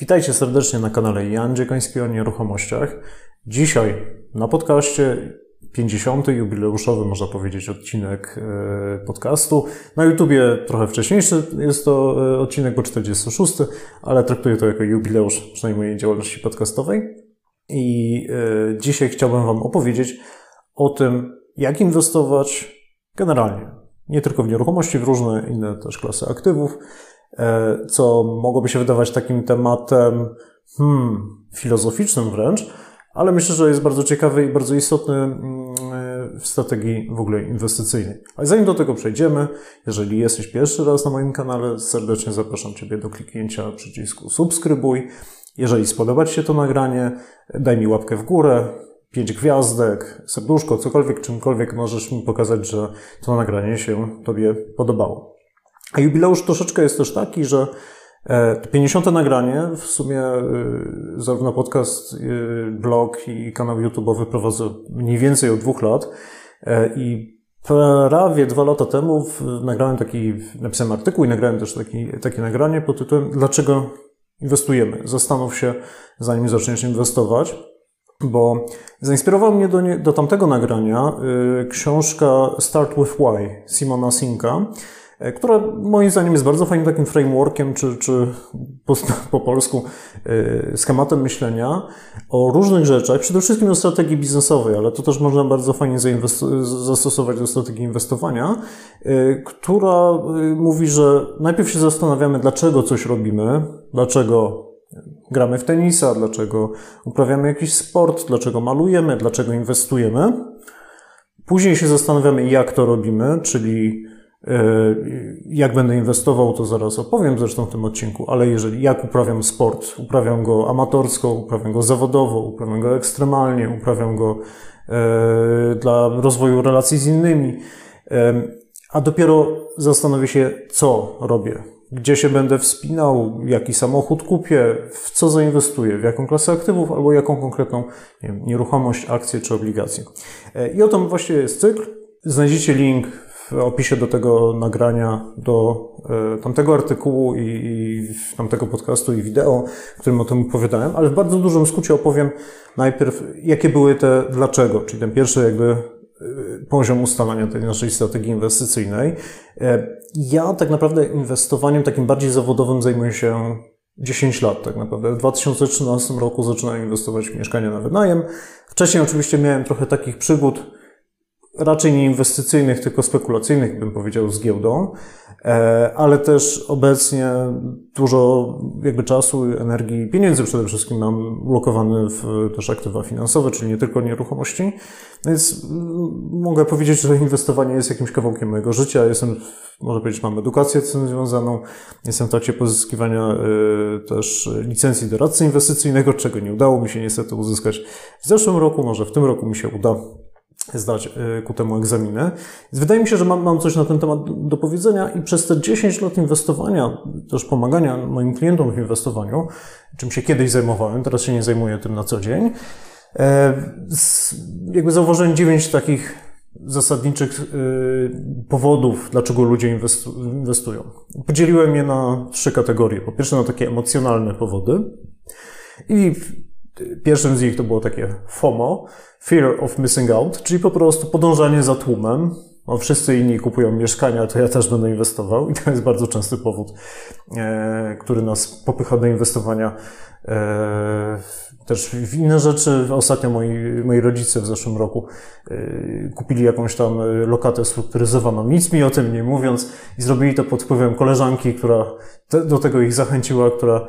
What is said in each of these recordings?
Witajcie serdecznie na kanale Jan Dziekoński o nieruchomościach. Dzisiaj na podcaście 50. jubileuszowy, można powiedzieć, odcinek e, podcastu. Na YouTubie trochę wcześniejszy jest to e, odcinek, bo 46, ale traktuję to jako jubileusz przynajmniej mojej działalności podcastowej. I e, dzisiaj chciałbym Wam opowiedzieć o tym, jak inwestować generalnie. Nie tylko w nieruchomości, w różne inne też klasy aktywów, co mogłoby się wydawać takim tematem hmm, filozoficznym wręcz, ale myślę, że jest bardzo ciekawy i bardzo istotny mm, w strategii w ogóle inwestycyjnej. Ale zanim do tego przejdziemy, jeżeli jesteś pierwszy raz na moim kanale, serdecznie zapraszam Ciebie do kliknięcia przycisku subskrybuj. Jeżeli spodoba Ci się to nagranie, daj mi łapkę w górę, pięć gwiazdek, serduszko, cokolwiek, czymkolwiek możesz mi pokazać, że to nagranie się Tobie podobało. A jubileusz troszeczkę jest też taki, że 50. E, nagranie, w sumie e, zarówno podcast, e, blog i kanał YouTube'owy prowadzę mniej więcej od dwóch lat i prawie dwa lata temu nagrałem taki, napisałem artykuł i nagrałem też taki, takie nagranie pod tytułem Dlaczego inwestujemy? Zastanów się, zanim zaczniesz inwestować. Bo zainspirował mnie do, nie, do tamtego nagrania książka Start with Why Simona Sinka, E, która moim zdaniem jest bardzo fajnym takim frameworkiem, czy, czy po, po polsku e, schematem myślenia o różnych rzeczach, przede wszystkim o strategii biznesowej, ale to też można bardzo fajnie zastosować do strategii inwestowania, e, która mówi, że najpierw się zastanawiamy, dlaczego coś robimy, dlaczego gramy w tenisa, dlaczego uprawiamy jakiś sport, dlaczego malujemy, dlaczego inwestujemy. Później się zastanawiamy, jak to robimy, czyli jak będę inwestował, to zaraz opowiem zresztą w tym odcinku, ale jeżeli jak uprawiam sport, uprawiam go amatorsko, uprawiam go zawodowo, uprawiam go ekstremalnie, uprawiam go e, dla rozwoju relacji z innymi, e, a dopiero zastanowię się, co robię, gdzie się będę wspinał, jaki samochód kupię, w co zainwestuję, w jaką klasę aktywów albo jaką konkretną wiem, nieruchomość, akcję czy obligację. I o tym właśnie jest cykl. Znajdziecie link w opisie do tego nagrania, do e, tamtego artykułu i, i tamtego podcastu i wideo, w którym o tym opowiadałem, ale w bardzo dużym skrócie opowiem najpierw, jakie były te dlaczego, czyli ten pierwszy jakby e, poziom ustalania tej naszej strategii inwestycyjnej. E, ja tak naprawdę inwestowaniem takim bardziej zawodowym zajmuję się 10 lat tak naprawdę. W 2013 roku zaczynałem inwestować w mieszkania na wynajem. Wcześniej oczywiście miałem trochę takich przygód, raczej nie inwestycyjnych, tylko spekulacyjnych, bym powiedział, z giełdą, e, ale też obecnie dużo jakby czasu, energii, pieniędzy przede wszystkim mam blokowany w też aktywa finansowe, czyli nie tylko nieruchomości. Więc mm, mogę powiedzieć, że inwestowanie jest jakimś kawałkiem mojego życia. Jestem, może powiedzieć, mam edukację z tym związaną. Jestem w trakcie pozyskiwania e, też licencji doradcy inwestycyjnego, czego nie udało mi się niestety uzyskać w zeszłym roku, może w tym roku mi się uda zdać y, ku temu egzaminy. Więc wydaje mi się, że mam, mam coś na ten temat do powiedzenia i przez te 10 lat inwestowania, też pomagania moim klientom w inwestowaniu, czym się kiedyś zajmowałem, teraz się nie zajmuję tym na co dzień, e, jakby zauważyłem 9 takich zasadniczych y, powodów, dlaczego ludzie inwestują. Podzieliłem je na trzy kategorie. Po pierwsze na takie emocjonalne powody i Pierwszym z nich to było takie FOMO, Fear of Missing Out, czyli po prostu podążanie za tłumem. O, wszyscy inni kupują mieszkania, to ja też będę inwestował i to jest bardzo częsty powód, e, który nas popycha do inwestowania e, też w inne rzeczy. Ostatnio moi, moi rodzice w zeszłym roku e, kupili jakąś tam lokatę strukturyzowaną, nic mi o tym nie mówiąc i zrobili to pod wpływem koleżanki, która do tego ich zachęciła, która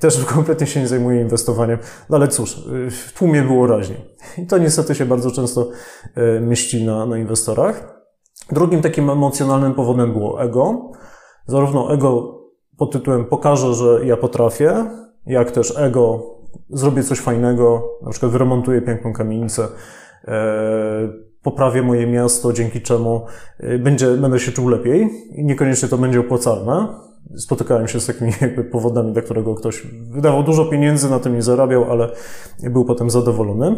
też kompletnie się nie zajmuję inwestowaniem, no ale cóż, e, w tłumie było raźniej. I to niestety się bardzo często e, mieści na, na inwestorach. Drugim takim emocjonalnym powodem było ego. Zarówno ego pod tytułem pokażę, że ja potrafię, jak też ego zrobię coś fajnego, na przykład wyremontuję piękną kamienicę, e, poprawię moje miasto, dzięki czemu e, będzie, będę się czuł lepiej i niekoniecznie to będzie opłacalne. Spotykałem się z takimi jakby powodami, dla którego ktoś wydawał dużo pieniędzy, na tym nie zarabiał, ale był potem zadowolony.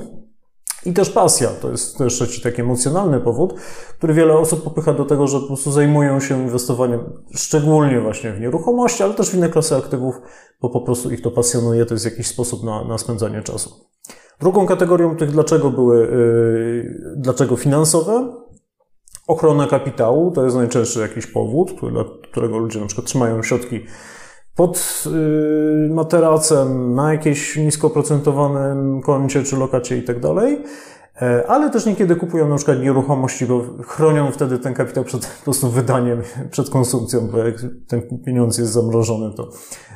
I też pasja, to jest też trzeci taki emocjonalny powód, który wiele osób popycha do tego, że po prostu zajmują się inwestowaniem, szczególnie właśnie w nieruchomości, ale też w inne klasy aktywów, bo po prostu ich to pasjonuje, to jest jakiś sposób na, na spędzanie czasu. Drugą kategorią tych dlaczego były, yy, dlaczego finansowe, ochrona kapitału, to jest najczęstszy jakiś powód, dla którego ludzie na przykład trzymają środki pod materacem, na jakieś niskoprocentowanym koncie czy lokacie i tak e, ale też niekiedy kupują na przykład nieruchomości, bo chronią wtedy ten kapitał przed po prostu wydaniem, przed konsumpcją, bo jak ten pieniądz jest zamrożony, to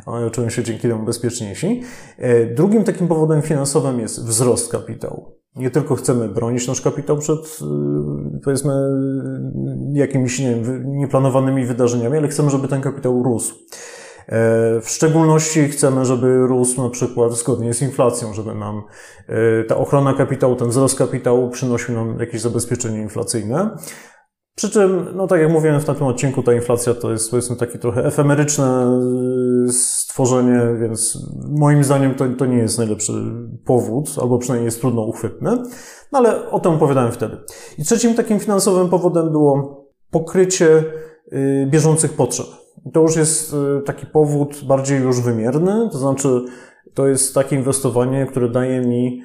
one czują się dzięki temu bezpieczniejsi. E, drugim takim powodem finansowym jest wzrost kapitału. Nie tylko chcemy bronić nasz kapitał przed, y, powiedzmy, jakimiś nie wiem, nieplanowanymi wydarzeniami, ale chcemy, żeby ten kapitał rósł. E, w szczególności chcemy, żeby rósł na przykład zgodnie z inflacją, żeby nam e, ta ochrona kapitału, ten wzrost kapitału przynosił nam jakieś zabezpieczenie inflacyjne. Przy czym, no tak jak mówiłem w tym odcinku, ta inflacja to jest powiedzmy takie trochę efemeryczne e, stworzenie, więc moim zdaniem to, to nie jest najlepszy powód, albo przynajmniej jest trudno uchwytny, no ale o tym opowiadałem wtedy. I trzecim takim finansowym powodem było pokrycie bieżących potrzeb. To już jest y, taki powód bardziej już wymierny, to znaczy to jest takie inwestowanie, które daje mi,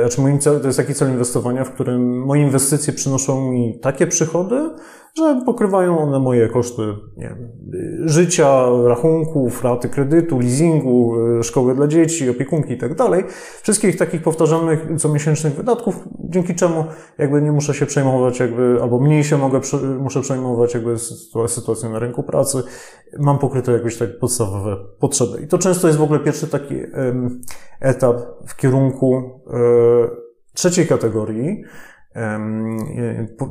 znaczy mój cel, to jest taki cel inwestowania, w którym moje inwestycje przynoszą mi takie przychody, że pokrywają one moje koszty nie życia, rachunków, raty kredytu, leasingu, y, szkoły dla dzieci, opiekunki i tak. Wszystkich takich powtarzalnych comiesięcznych wydatków, dzięki czemu jakby nie muszę się przejmować jakby, albo mniej się mogę, muszę przejmować jakby sytuacją na rynku pracy. Mam pokryte jakieś tak podstawowe potrzeby. I to często jest w ogóle pierwszy taki etap w kierunku e, trzeciej kategorii,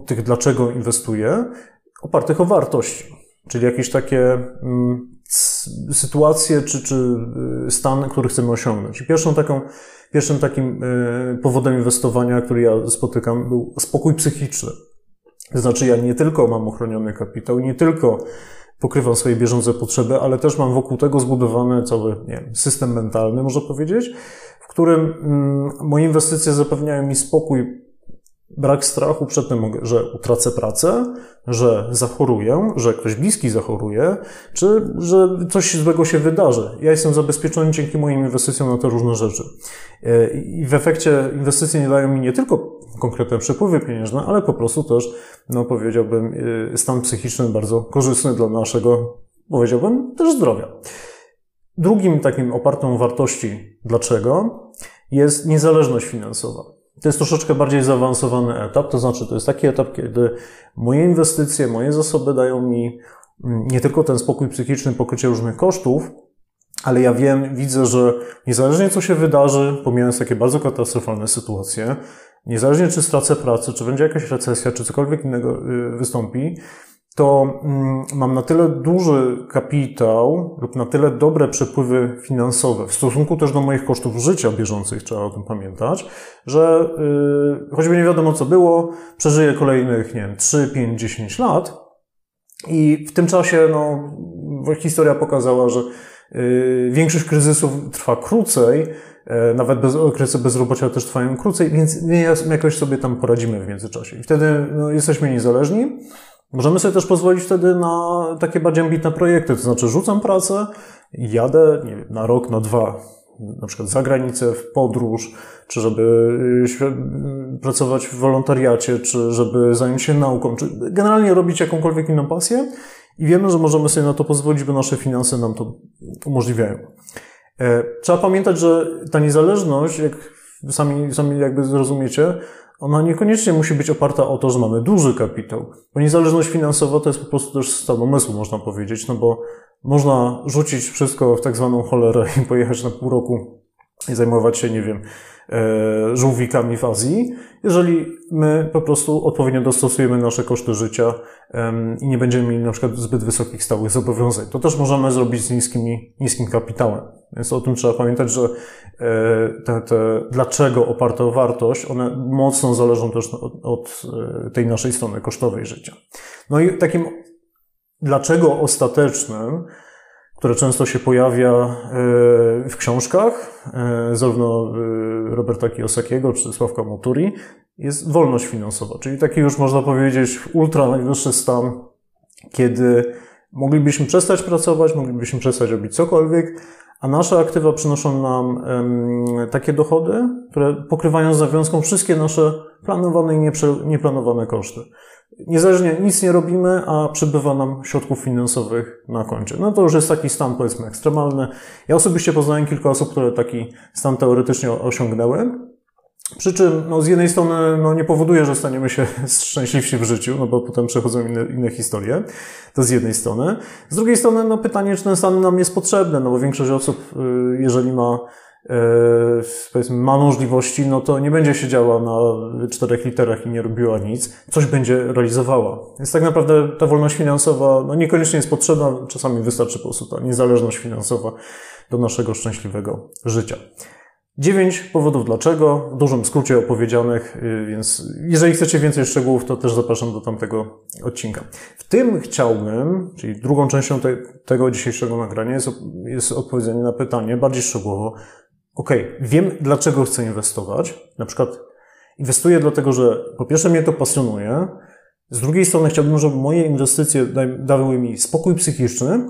tych dlaczego inwestuję, opartych o wartości, czyli jakieś takie mm, sytuacje czy, czy y, stan, który chcemy osiągnąć. Pierwszą taką, pierwszym takim y, powodem inwestowania, który ja spotykam, był spokój psychiczny. To znaczy, ja nie tylko mam ochroniony kapitał, nie tylko pokrywam swoje bieżące potrzeby, ale też mam wokół tego zbudowany cały nie wiem, system mentalny, można powiedzieć, w którym mm, moje inwestycje zapewniają mi spokój brak strachu przed tym, że utracę pracę, że zachoruję, że ktoś bliski zachoruje, czy że coś złego się wydarzy. Ja jestem zabezpieczony dzięki moim inwestycjom na te różne rzeczy. E, I w efekcie inwestycje nie dają mi nie tylko konkretne przepływy pieniężne, ale po prostu też, no powiedziałbym, e, stan psychiczny bardzo korzystny dla naszego, powiedziałbym, też zdrowia. Drugim takim opartą wartości, dlaczego, jest niezależność finansowa. To jest troszeczkę bardziej zaawansowany etap, to znaczy to jest taki etap, kiedy moje inwestycje, moje zasoby dają mi mm, nie tylko ten spokój psychiczny, pokrycie różnych kosztów, ale ja wiem, widzę, że niezależnie co się wydarzy, pomijając takie bardzo katastrofalne sytuacje, niezależnie czy stracę pracę, czy będzie jakaś recesja, czy cokolwiek innego y, wystąpi, to mm, mam na tyle duży kapitał lub na tyle dobre przepływy finansowe w stosunku też do moich kosztów życia bieżących, trzeba o tym pamiętać, że yy, choćby nie wiadomo co było, przeżyję kolejnych, nie wiem, 3, 5, 10 lat i w tym czasie, no, historia pokazała, że yy, większość kryzysów trwa krócej, yy, nawet bez, okresy bezrobocia też trwają krócej, więc jakoś sobie tam poradzimy w międzyczasie. I wtedy no, jesteśmy niezależni, Możemy sobie też pozwolić wtedy na takie bardziej ambitne projekty, to znaczy rzucam pracę, jadę nie wiem, na rok, na dwa, na przykład za granicę, w podróż, czy żeby y, pracować w wolontariacie, czy żeby zająć się nauką, czy generalnie robić jakąkolwiek inną pasję i wiemy, że możemy sobie na to pozwolić, bo nasze finanse nam to umożliwiają. E, trzeba pamiętać, że ta niezależność, jak sami, sami jakby zrozumiecie, ona niekoniecznie musi być oparta o to, że mamy duży kapitał. Bo niezależność finansowa to jest po prostu też stan umysłu, można powiedzieć, no bo można rzucić wszystko w tak zwaną cholerę i pojechać na pół roku i zajmować się, nie wiem, żółwikami w Azji, jeżeli my po prostu odpowiednio dostosujemy nasze koszty życia i nie będziemy mieli na przykład zbyt wysokich stałych zobowiązań. To też możemy zrobić z niskimi, niskim kapitałem. Więc o tym trzeba pamiętać, że e, te, te dlaczego oparte o wartość, one mocno zależą też od, od e, tej naszej strony kosztowej życia. No i takim dlaczego ostatecznym które często się pojawia e, w książkach, e, zarówno e, Roberta Kiyosakiego czy Sławka Moturi, jest wolność finansowa, czyli taki już można powiedzieć ultra najwyższy stan, kiedy moglibyśmy przestać pracować, moglibyśmy przestać robić cokolwiek, a nasze aktywa przynoszą nam takie dochody, które pokrywają z nawiązką wszystkie nasze planowane i nieplanowane koszty niezależnie nic nie robimy, a przybywa nam środków finansowych na koncie. No to już jest taki stan powiedzmy ekstremalny. Ja osobiście poznałem kilka osób, które taki stan teoretycznie osiągnęły. Przy czym no, z jednej strony no, nie powoduje, że staniemy się szczęśliwsi w życiu, no bo potem przechodzą inne, inne historie. To z jednej strony. Z drugiej strony no, pytanie, czy ten stan nam jest potrzebny, no bo większość osób, y, jeżeli ma powiedzmy, ma możliwości, no to nie będzie siedziała na czterech literach i nie robiła nic, coś będzie realizowała. Więc tak naprawdę ta wolność finansowa no niekoniecznie jest potrzebna, czasami wystarczy po prostu ta niezależność finansowa do naszego szczęśliwego życia. Dziewięć powodów dlaczego, w dużym skrócie opowiedzianych, y, więc jeżeli chcecie więcej szczegółów, to też zapraszam do tamtego odcinka. W tym chciałbym, czyli drugą częścią te, tego dzisiejszego nagrania jest, jest odpowiedzenie na pytanie bardziej szczegółowo, ok, wiem dlaczego chcę inwestować. Na przykład inwestuję dlatego, że po pierwsze mnie to pasjonuje, z drugiej strony chciałbym, żeby moje inwestycje dały mi spokój psychiczny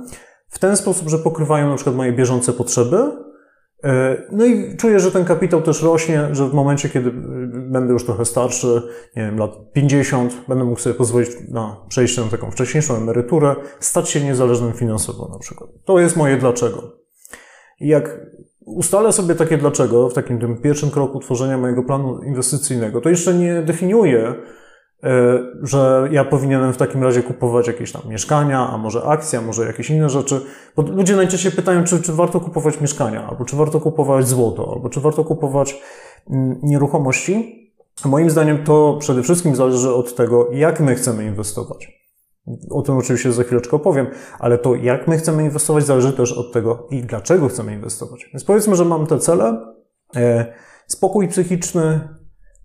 w ten sposób, że pokrywają na przykład moje bieżące potrzeby. E, no i czuję, że ten kapitał też rośnie, że w momencie, kiedy będę już trochę starszy, nie wiem, lat 50, będę mógł sobie pozwolić na przejście na taką wcześniejszą emeryturę, stać się niezależnym finansowo na przykład. To jest moje dlaczego. I jak ustalę sobie takie dlaczego w takim tym pierwszym kroku tworzenia mojego planu inwestycyjnego, to jeszcze nie definiuję, e, że ja powinienem w takim razie kupować jakieś tam mieszkania, a może akcje, a może jakieś inne rzeczy. Bo ludzie najczęściej pytają, czy, czy warto kupować mieszkania, albo czy warto kupować złoto, albo czy warto kupować mm, nieruchomości. Moim zdaniem to przede wszystkim zależy od tego, jak my chcemy inwestować. O tym oczywiście za chwileczkę opowiem, ale to jak my chcemy inwestować zależy też od tego i dlaczego chcemy inwestować. Więc powiedzmy, że mam te cele, e, spokój psychiczny,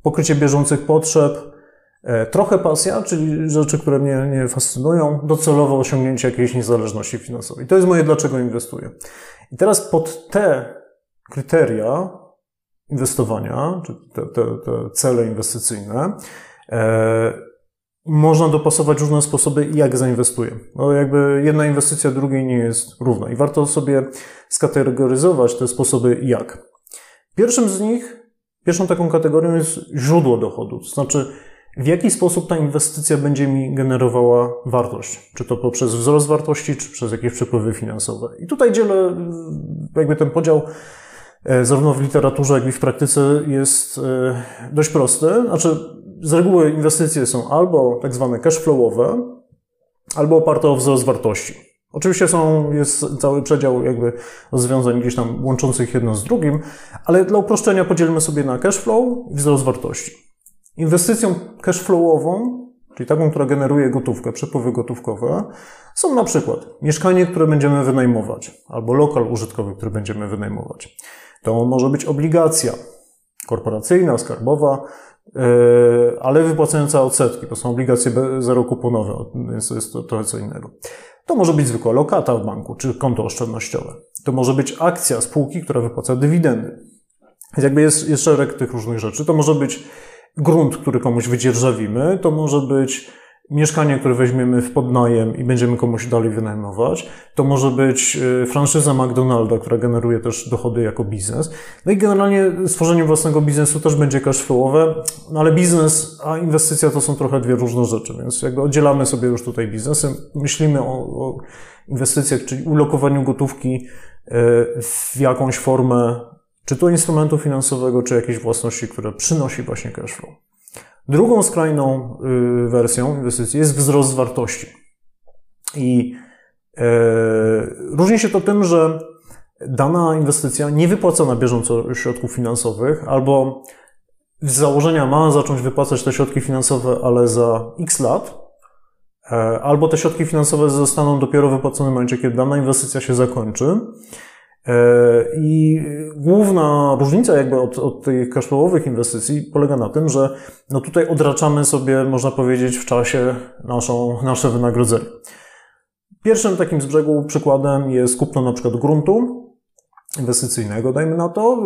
pokrycie bieżących potrzeb, e, trochę pasja, czyli rzeczy, które mnie, mnie fascynują, docelowo osiągnięcie jakiejś niezależności finansowej. To jest moje dlaczego inwestuję. I teraz pod te kryteria inwestowania, czy te, te, te cele inwestycyjne, e, można dopasować różne sposoby, jak zainwestuję. No jakby jedna inwestycja drugiej nie jest równa i warto sobie skategoryzować te sposoby jak. Pierwszym z nich, pierwszą taką kategorią jest źródło dochodu, to znaczy w jaki sposób ta inwestycja będzie mi generowała wartość. Czy to poprzez wzrost wartości, czy przez jakieś przepływy finansowe. I tutaj dzielę jakby ten podział e, zarówno w literaturze, jak i w praktyce jest e, dość prosty. Znaczy, z reguły inwestycje są albo tak zwane cashflowowe, albo oparte o wzrost wartości. Oczywiście są, jest cały przedział jakby rozwiązań gdzieś tam łączących jedno z drugim, ale dla uproszczenia podzielmy sobie na cashflow i wzrost wartości. Inwestycją cashflowową, czyli taką, która generuje gotówkę, przepływy gotówkowe, są na przykład mieszkanie, które będziemy wynajmować, albo lokal użytkowy, który będziemy wynajmować. To może być obligacja korporacyjna, skarbowa, ale wypłacająca odsetki. To są obligacje zerokuponowe, więc to jest to trochę co innego. To może być zwykła lokata w banku, czy konto oszczędnościowe. To może być akcja spółki, która wypłaca dywidendy. Więc jakby jest, jest szereg tych różnych rzeczy. To może być grunt, który komuś wydzierżawimy, to może być mieszkanie, które weźmiemy w podnajem i będziemy komuś dalej wynajmować. To może być y, franszyza McDonalda, która generuje też dochody jako biznes. No i generalnie stworzenie własnego biznesu też będzie cashflowowe, no ale biznes a inwestycja to są trochę dwie różne rzeczy, więc jakby oddzielamy sobie już tutaj biznesy. Myślimy o, o inwestycjach, czyli ulokowaniu gotówki y, w jakąś formę, czy to instrumentu finansowego, czy jakiejś własności, która przynosi właśnie cashflow. Drugą skrajną y, wersją inwestycji jest wzrost wartości. I e, różni się to tym, że dana inwestycja nie wypłaca na bieżąco środków finansowych, albo z założenia ma zacząć wypłacać te środki finansowe, ale za x lat, e, albo te środki finansowe zostaną dopiero wypłacone w momencie, kiedy dana inwestycja się zakończy. E, I główna różnica jakby od, od tych cashflowowych inwestycji polega na tym, że no tutaj odraczamy sobie, można powiedzieć, w czasie naszą, nasze wynagrodzenie. Pierwszym takim z brzegu przykładem jest kupno na przykład gruntu inwestycyjnego, dajmy na to,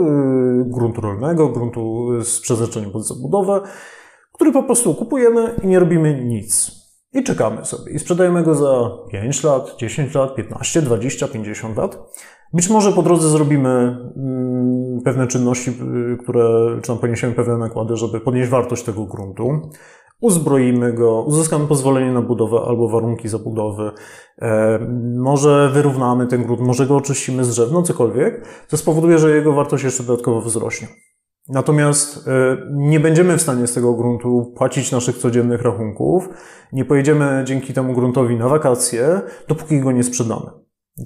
y, gruntu rolnego, gruntu z przeznaczeniem pod zabudowę, który po prostu kupujemy i nie robimy nic. I czekamy sobie. I sprzedajemy go za 5 lat, 10 lat, 15, 20, 50 lat. Być może po drodze zrobimy mm, pewne czynności, y, które, czy tam poniesiemy pewne nakłady, żeby podnieść wartość tego gruntu. Uzbroimy go, uzyskamy pozwolenie na budowę albo warunki zabudowy. E, może wyrównamy ten grunt, może go oczyścimy z drzew, no cokolwiek, co spowoduje, że jego wartość jeszcze dodatkowo wzrośnie. Natomiast e, nie będziemy w stanie z tego gruntu płacić naszych codziennych rachunków, nie pojedziemy dzięki temu gruntowi na wakacje, dopóki go nie sprzedamy.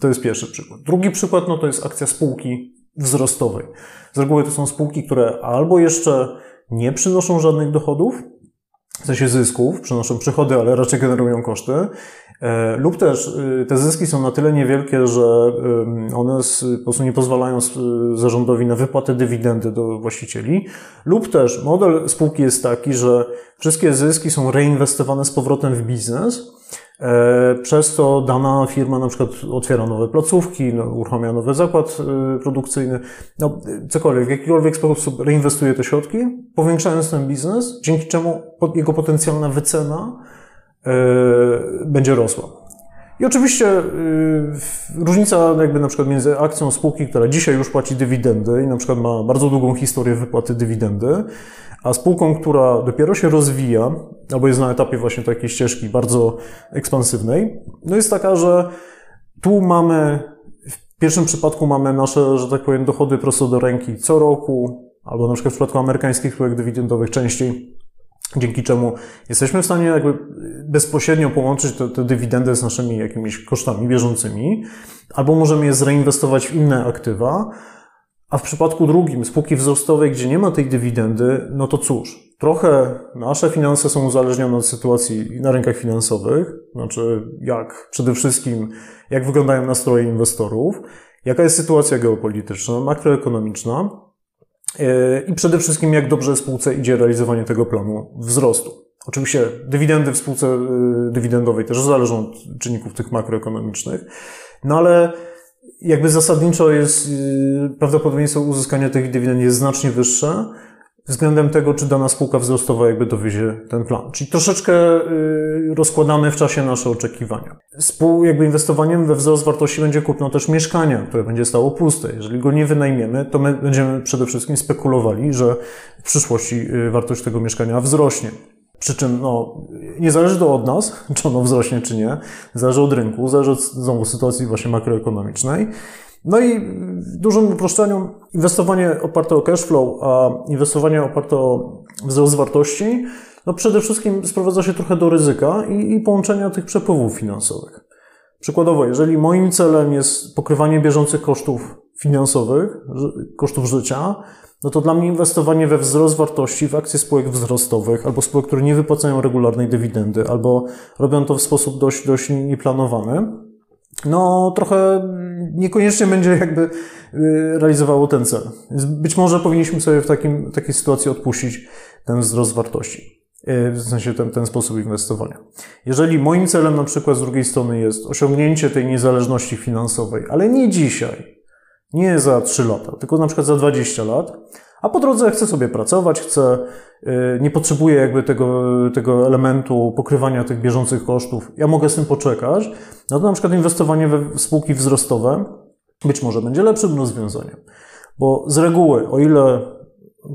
To jest pierwszy przykład. Drugi przykład no to jest akcja spółki wzrostowej. Z reguły to są spółki, które albo jeszcze nie przynoszą żadnych dochodów, w sensie zysków, przynoszą przychody, ale raczej generują koszty, lub też e, te zyski są na tyle niewielkie, że one po prostu nie pozwalają zarządowi na wypłatę dywidendy do właścicieli, lub też model spółki jest taki, że wszystkie zyski są reinwestowane z powrotem w biznes, E, przez to dana firma na przykład otwiera nowe placówki, no, uruchamia nowy zakład e, produkcyjny, no, cokolwiek, w jakikolwiek sposób reinwestuje te środki, powiększając ten biznes, dzięki czemu jego potencjalna wycena e, będzie rosła. I oczywiście różnica jakby na przykład między akcją spółki, która dzisiaj już płaci dywidendy i na przykład ma bardzo długą historię wypłaty dywidendy, a spółką, która dopiero się rozwija, albo jest na etapie właśnie takiej ścieżki bardzo ekspansywnej, no jest taka, że tu mamy, w pierwszym przypadku mamy nasze, że tak powiem, dochody prosto do ręki co roku, albo na przykład w przypadku amerykańskich spółek dywidendowych częściej, dzięki czemu jesteśmy w stanie jakby bezpośrednio połączyć te, te dywidendy z naszymi jakimiś kosztami bieżącymi, albo możemy je zreinwestować w inne aktywa, a w przypadku drugim, spółki wzrostowej, gdzie nie ma tej dywidendy, no to cóż, trochę nasze finanse są uzależnione od sytuacji na rynkach finansowych, znaczy jak przede wszystkim, jak wyglądają nastroje inwestorów, jaka jest sytuacja geopolityczna, makroekonomiczna i przede wszystkim jak dobrze spółce idzie realizowanie tego planu wzrostu. Oczywiście dywidendy w spółce e, dywidendowej też zależą od czynników tych makroekonomicznych, no ale jakby zasadniczo jest y, prawdopodobieństwo uzyskania tych dywidend jest znacznie wyższe względem tego, czy dana spółka wzrostowa jakby dowiezie ten plan. Czyli troszeczkę y, rozkładamy w czasie nasze oczekiwania. Spół, jakby inwestowaniem we wzrost wartości będzie kupno też mieszkania, które będzie stało puste. Jeżeli go nie wynajmiemy, to my będziemy przede wszystkim spekulowali, że w przyszłości y, wartość tego mieszkania wzrośnie. Przy czym no, nie zależy to od nas, czy ono wzrośnie, czy nie. Zależy od rynku, zależy od znowu sytuacji właśnie makroekonomicznej. No i w dużym uproszczeniu inwestowanie oparte o cash flow, a inwestowanie oparte o wzrost wartości, no przede wszystkim sprowadza się trochę do ryzyka i, i połączenia tych przepływów finansowych. Przykładowo, jeżeli moim celem jest pokrywanie bieżących kosztów finansowych, kosztów życia, no to dla mnie inwestowanie we wzrost wartości w akcje spółek wzrostowych albo spółek, które nie wypłacają regularnej dywidendy albo robią to w sposób dość, dość nieplanowany, no trochę niekoniecznie będzie jakby y, realizowało ten cel. być może powinniśmy sobie w takim, takiej sytuacji odpuścić ten wzrost wartości. Y, w sensie ten, ten sposób inwestowania. Jeżeli moim celem na przykład z drugiej strony jest osiągnięcie tej niezależności finansowej, ale nie dzisiaj, nie za 3 lata, tylko na przykład za 20 lat, a po drodze chcę sobie pracować, chcę, y, nie potrzebuję jakby tego, tego elementu pokrywania tych bieżących kosztów. Ja mogę z tym poczekać. No to na przykład inwestowanie we spółki wzrostowe być może będzie lepszym rozwiązaniem. Bo z reguły, o ile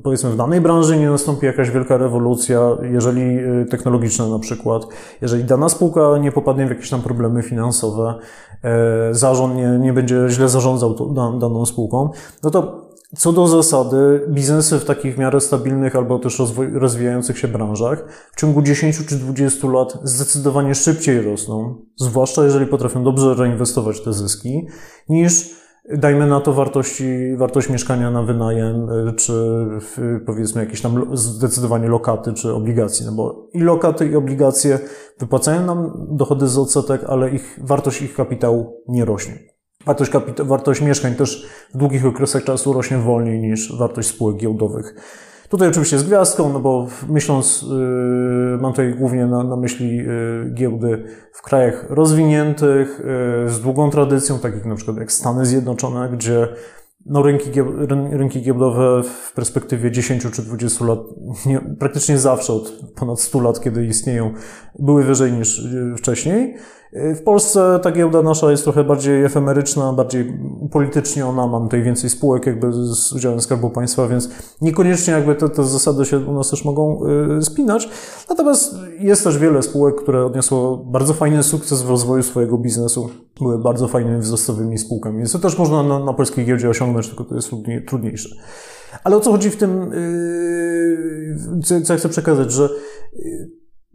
powiedzmy w danej branży nie nastąpi jakaś wielka rewolucja, jeżeli y, technologiczna na przykład, jeżeli dana spółka nie popadnie w jakieś tam problemy finansowe, e, zarząd nie, nie będzie źle zarządzał daną spółką, no to co do zasady, biznesy w takich w miarę stabilnych albo też rozwijających się branżach w ciągu 10 czy 20 lat zdecydowanie szybciej rosną, zwłaszcza jeżeli potrafią dobrze reinwestować te zyski, niż dajmy na to wartości, wartość mieszkania na wynajem, czy powiedzmy jakieś tam zdecydowanie lokaty, czy obligacje, no bo i lokaty, i obligacje wypłacają nam dochody z odsetek, ale ich, wartość ich kapitału nie rośnie. Wartość, kapita- wartość mieszkań też w długich okresach czasu rośnie wolniej niż wartość spółek giełdowych. Tutaj oczywiście z gwiazdką, no bo myśląc, yy, mam tutaj głównie na, na myśli yy, giełdy w krajach rozwiniętych, yy, z długą tradycją, takich na przykład jak Stany Zjednoczone, gdzie no, rynki, rynki giełdowe w perspektywie 10 czy 20 lat, nie, praktycznie zawsze od ponad 100 lat, kiedy istnieją, były wyżej niż yy, wcześniej. W Polsce ta giełda nasza jest trochę bardziej efemeryczna, bardziej upolityczniona, mam tutaj więcej spółek jakby z udziałem Skarbu Państwa, więc niekoniecznie jakby te, te zasady się u nas też mogą y, spinać. Natomiast jest też wiele spółek, które odniosło bardzo fajny sukces w rozwoju swojego biznesu, były bardzo fajnymi wzrostowymi spółkami, więc to też można na, na polskiej giełdzie osiągnąć, tylko to jest trudniejsze. Ale o co chodzi w tym, yy, co, chcę przekazać, że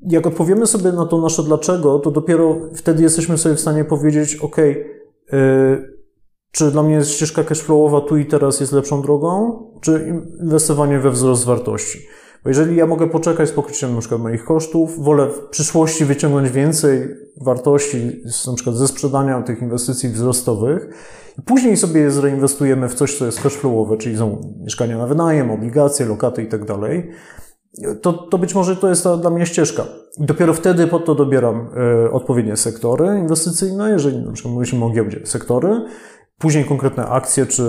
jak odpowiemy sobie na to nasze dlaczego, to dopiero wtedy jesteśmy sobie w stanie powiedzieć, ok, czy dla mnie ścieżka cashflowowa tu i teraz jest lepszą drogą, czy inwestowanie we wzrost wartości. Bo jeżeli ja mogę poczekać z pokryciem na przykład moich kosztów, wolę w przyszłości wyciągnąć więcej wartości, na przykład ze sprzedania tych inwestycji wzrostowych, i później sobie je zreinwestujemy w coś, co jest cashflowowe, czyli są mieszkania na wynajem, obligacje, lokaty i tak to, to być może to jest ta dla mnie ścieżka. I dopiero wtedy po to dobieram y, odpowiednie sektory inwestycyjne, jeżeli na przykład mówimy o giełdzie, sektory, później konkretne akcje czy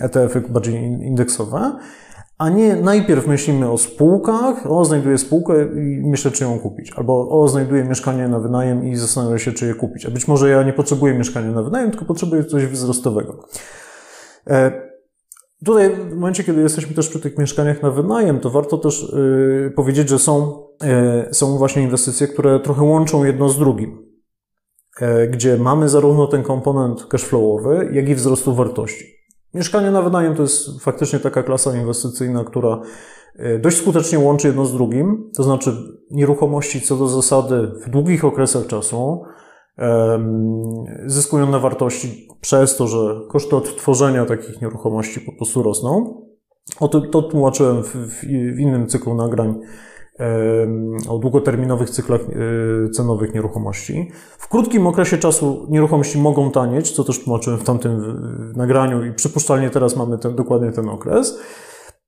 y, ETF-y bardziej indeksowe, a nie najpierw myślimy o spółkach, o znajduję spółkę i myślę, czy ją kupić, albo o znajduję mieszkanie na wynajem i zastanawiam się, czy je kupić. A być może ja nie potrzebuję mieszkania na wynajem, tylko potrzebuję coś wzrostowego. E, Tutaj, w momencie, kiedy jesteśmy też przy tych mieszkaniach na wynajem, to warto też yy, powiedzieć, że są, yy, są właśnie inwestycje, które trochę łączą jedno z drugim, yy, gdzie mamy zarówno ten komponent cashflowowy, jak i wzrostu wartości. Mieszkanie na wynajem to jest faktycznie taka klasa inwestycyjna, która y, dość skutecznie łączy jedno z drugim, to znaczy nieruchomości co do zasady w długich okresach czasu zyskują na wartości przez to, że koszty odtworzenia takich nieruchomości po prostu rosną. O to, to tłumaczyłem w, w, w innym cyklu nagrań o długoterminowych cyklach e, cenowych nieruchomości. W krótkim okresie czasu nieruchomości mogą tanieć, co też tłumaczyłem w tamtym nagraniu i przypuszczalnie teraz mamy ten, dokładnie ten okres.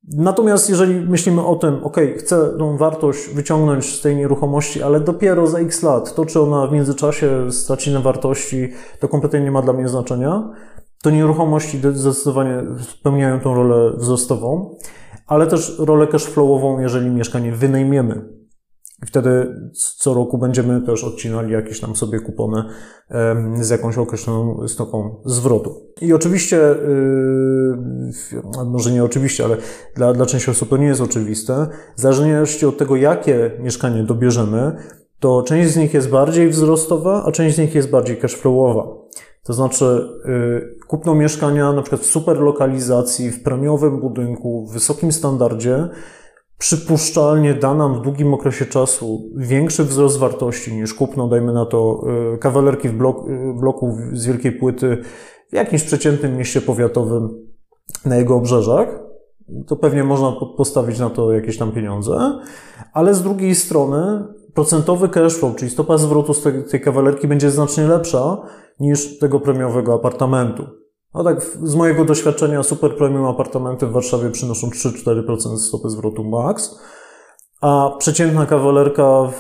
Natomiast jeżeli myślimy o tym, ok, chcę tą wartość wyciągnąć z tej nieruchomości, ale dopiero za x lat, to czy ona w międzyczasie straci na wartości, to kompletnie nie ma dla mnie znaczenia, to nieruchomości zdecydowanie spełniają tą rolę wzrostową, ale też rolę cashflowową, jeżeli mieszkanie wynajmiemy. I wtedy co roku będziemy też odcinali jakieś tam sobie kupony z jakąś określoną stopą zwrotu. I oczywiście, yy, może nie oczywiście, ale dla, dla części osób to nie jest oczywiste, w zależności od tego, jakie mieszkanie dobierzemy, to część z nich jest bardziej wzrostowa, a część z nich jest bardziej cashflowowa. To znaczy, yy, kupno mieszkania na przykład w super lokalizacji, w premiowym budynku, w wysokim standardzie, przypuszczalnie da nam w długim okresie czasu większy wzrost wartości niż kupno, dajmy na to, y, kawalerki w blok, y, bloku z wielkiej płyty w jakimś przeciętnym mieście powiatowym na jego obrzeżach. To pewnie można postawić na to jakieś tam pieniądze, ale z drugiej strony procentowy cashflow, czyli stopa zwrotu z tej, tej kawalerki będzie znacznie lepsza niż tego premiowego apartamentu. No tak, z mojego doświadczenia super premium apartamenty w Warszawie przynoszą 3-4% stopy zwrotu max, a przeciętna kawalerka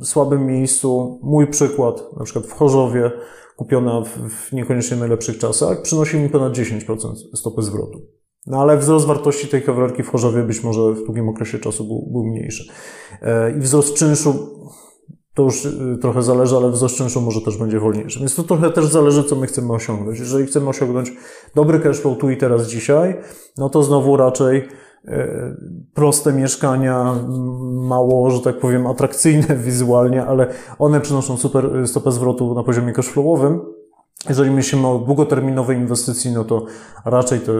w, słabym miejscu, mój przykład, na przykład w Chorzowie, kupiona w, w niekoniecznie najlepszych czasach, przynosi mi ponad 10% stopy zwrotu. No ale wzrost wartości tej kawalerki w Chorzowie być może w długim okresie czasu był, był mniejszy. E, I wzrost czynszu to już y, trochę zależy, ale wzrost czynszu może też będzie wolniejszy. Więc to trochę też zależy, co my chcemy osiągnąć. Jeżeli chcemy osiągnąć dobry cashflow tu i teraz dzisiaj, no to znowu raczej y, proste mieszkania, mało, że tak powiem, atrakcyjne wizualnie, ale one przynoszą super y, stopę zwrotu na poziomie cashflowowym. Jeżeli myślimy o długoterminowej inwestycji, no to raczej te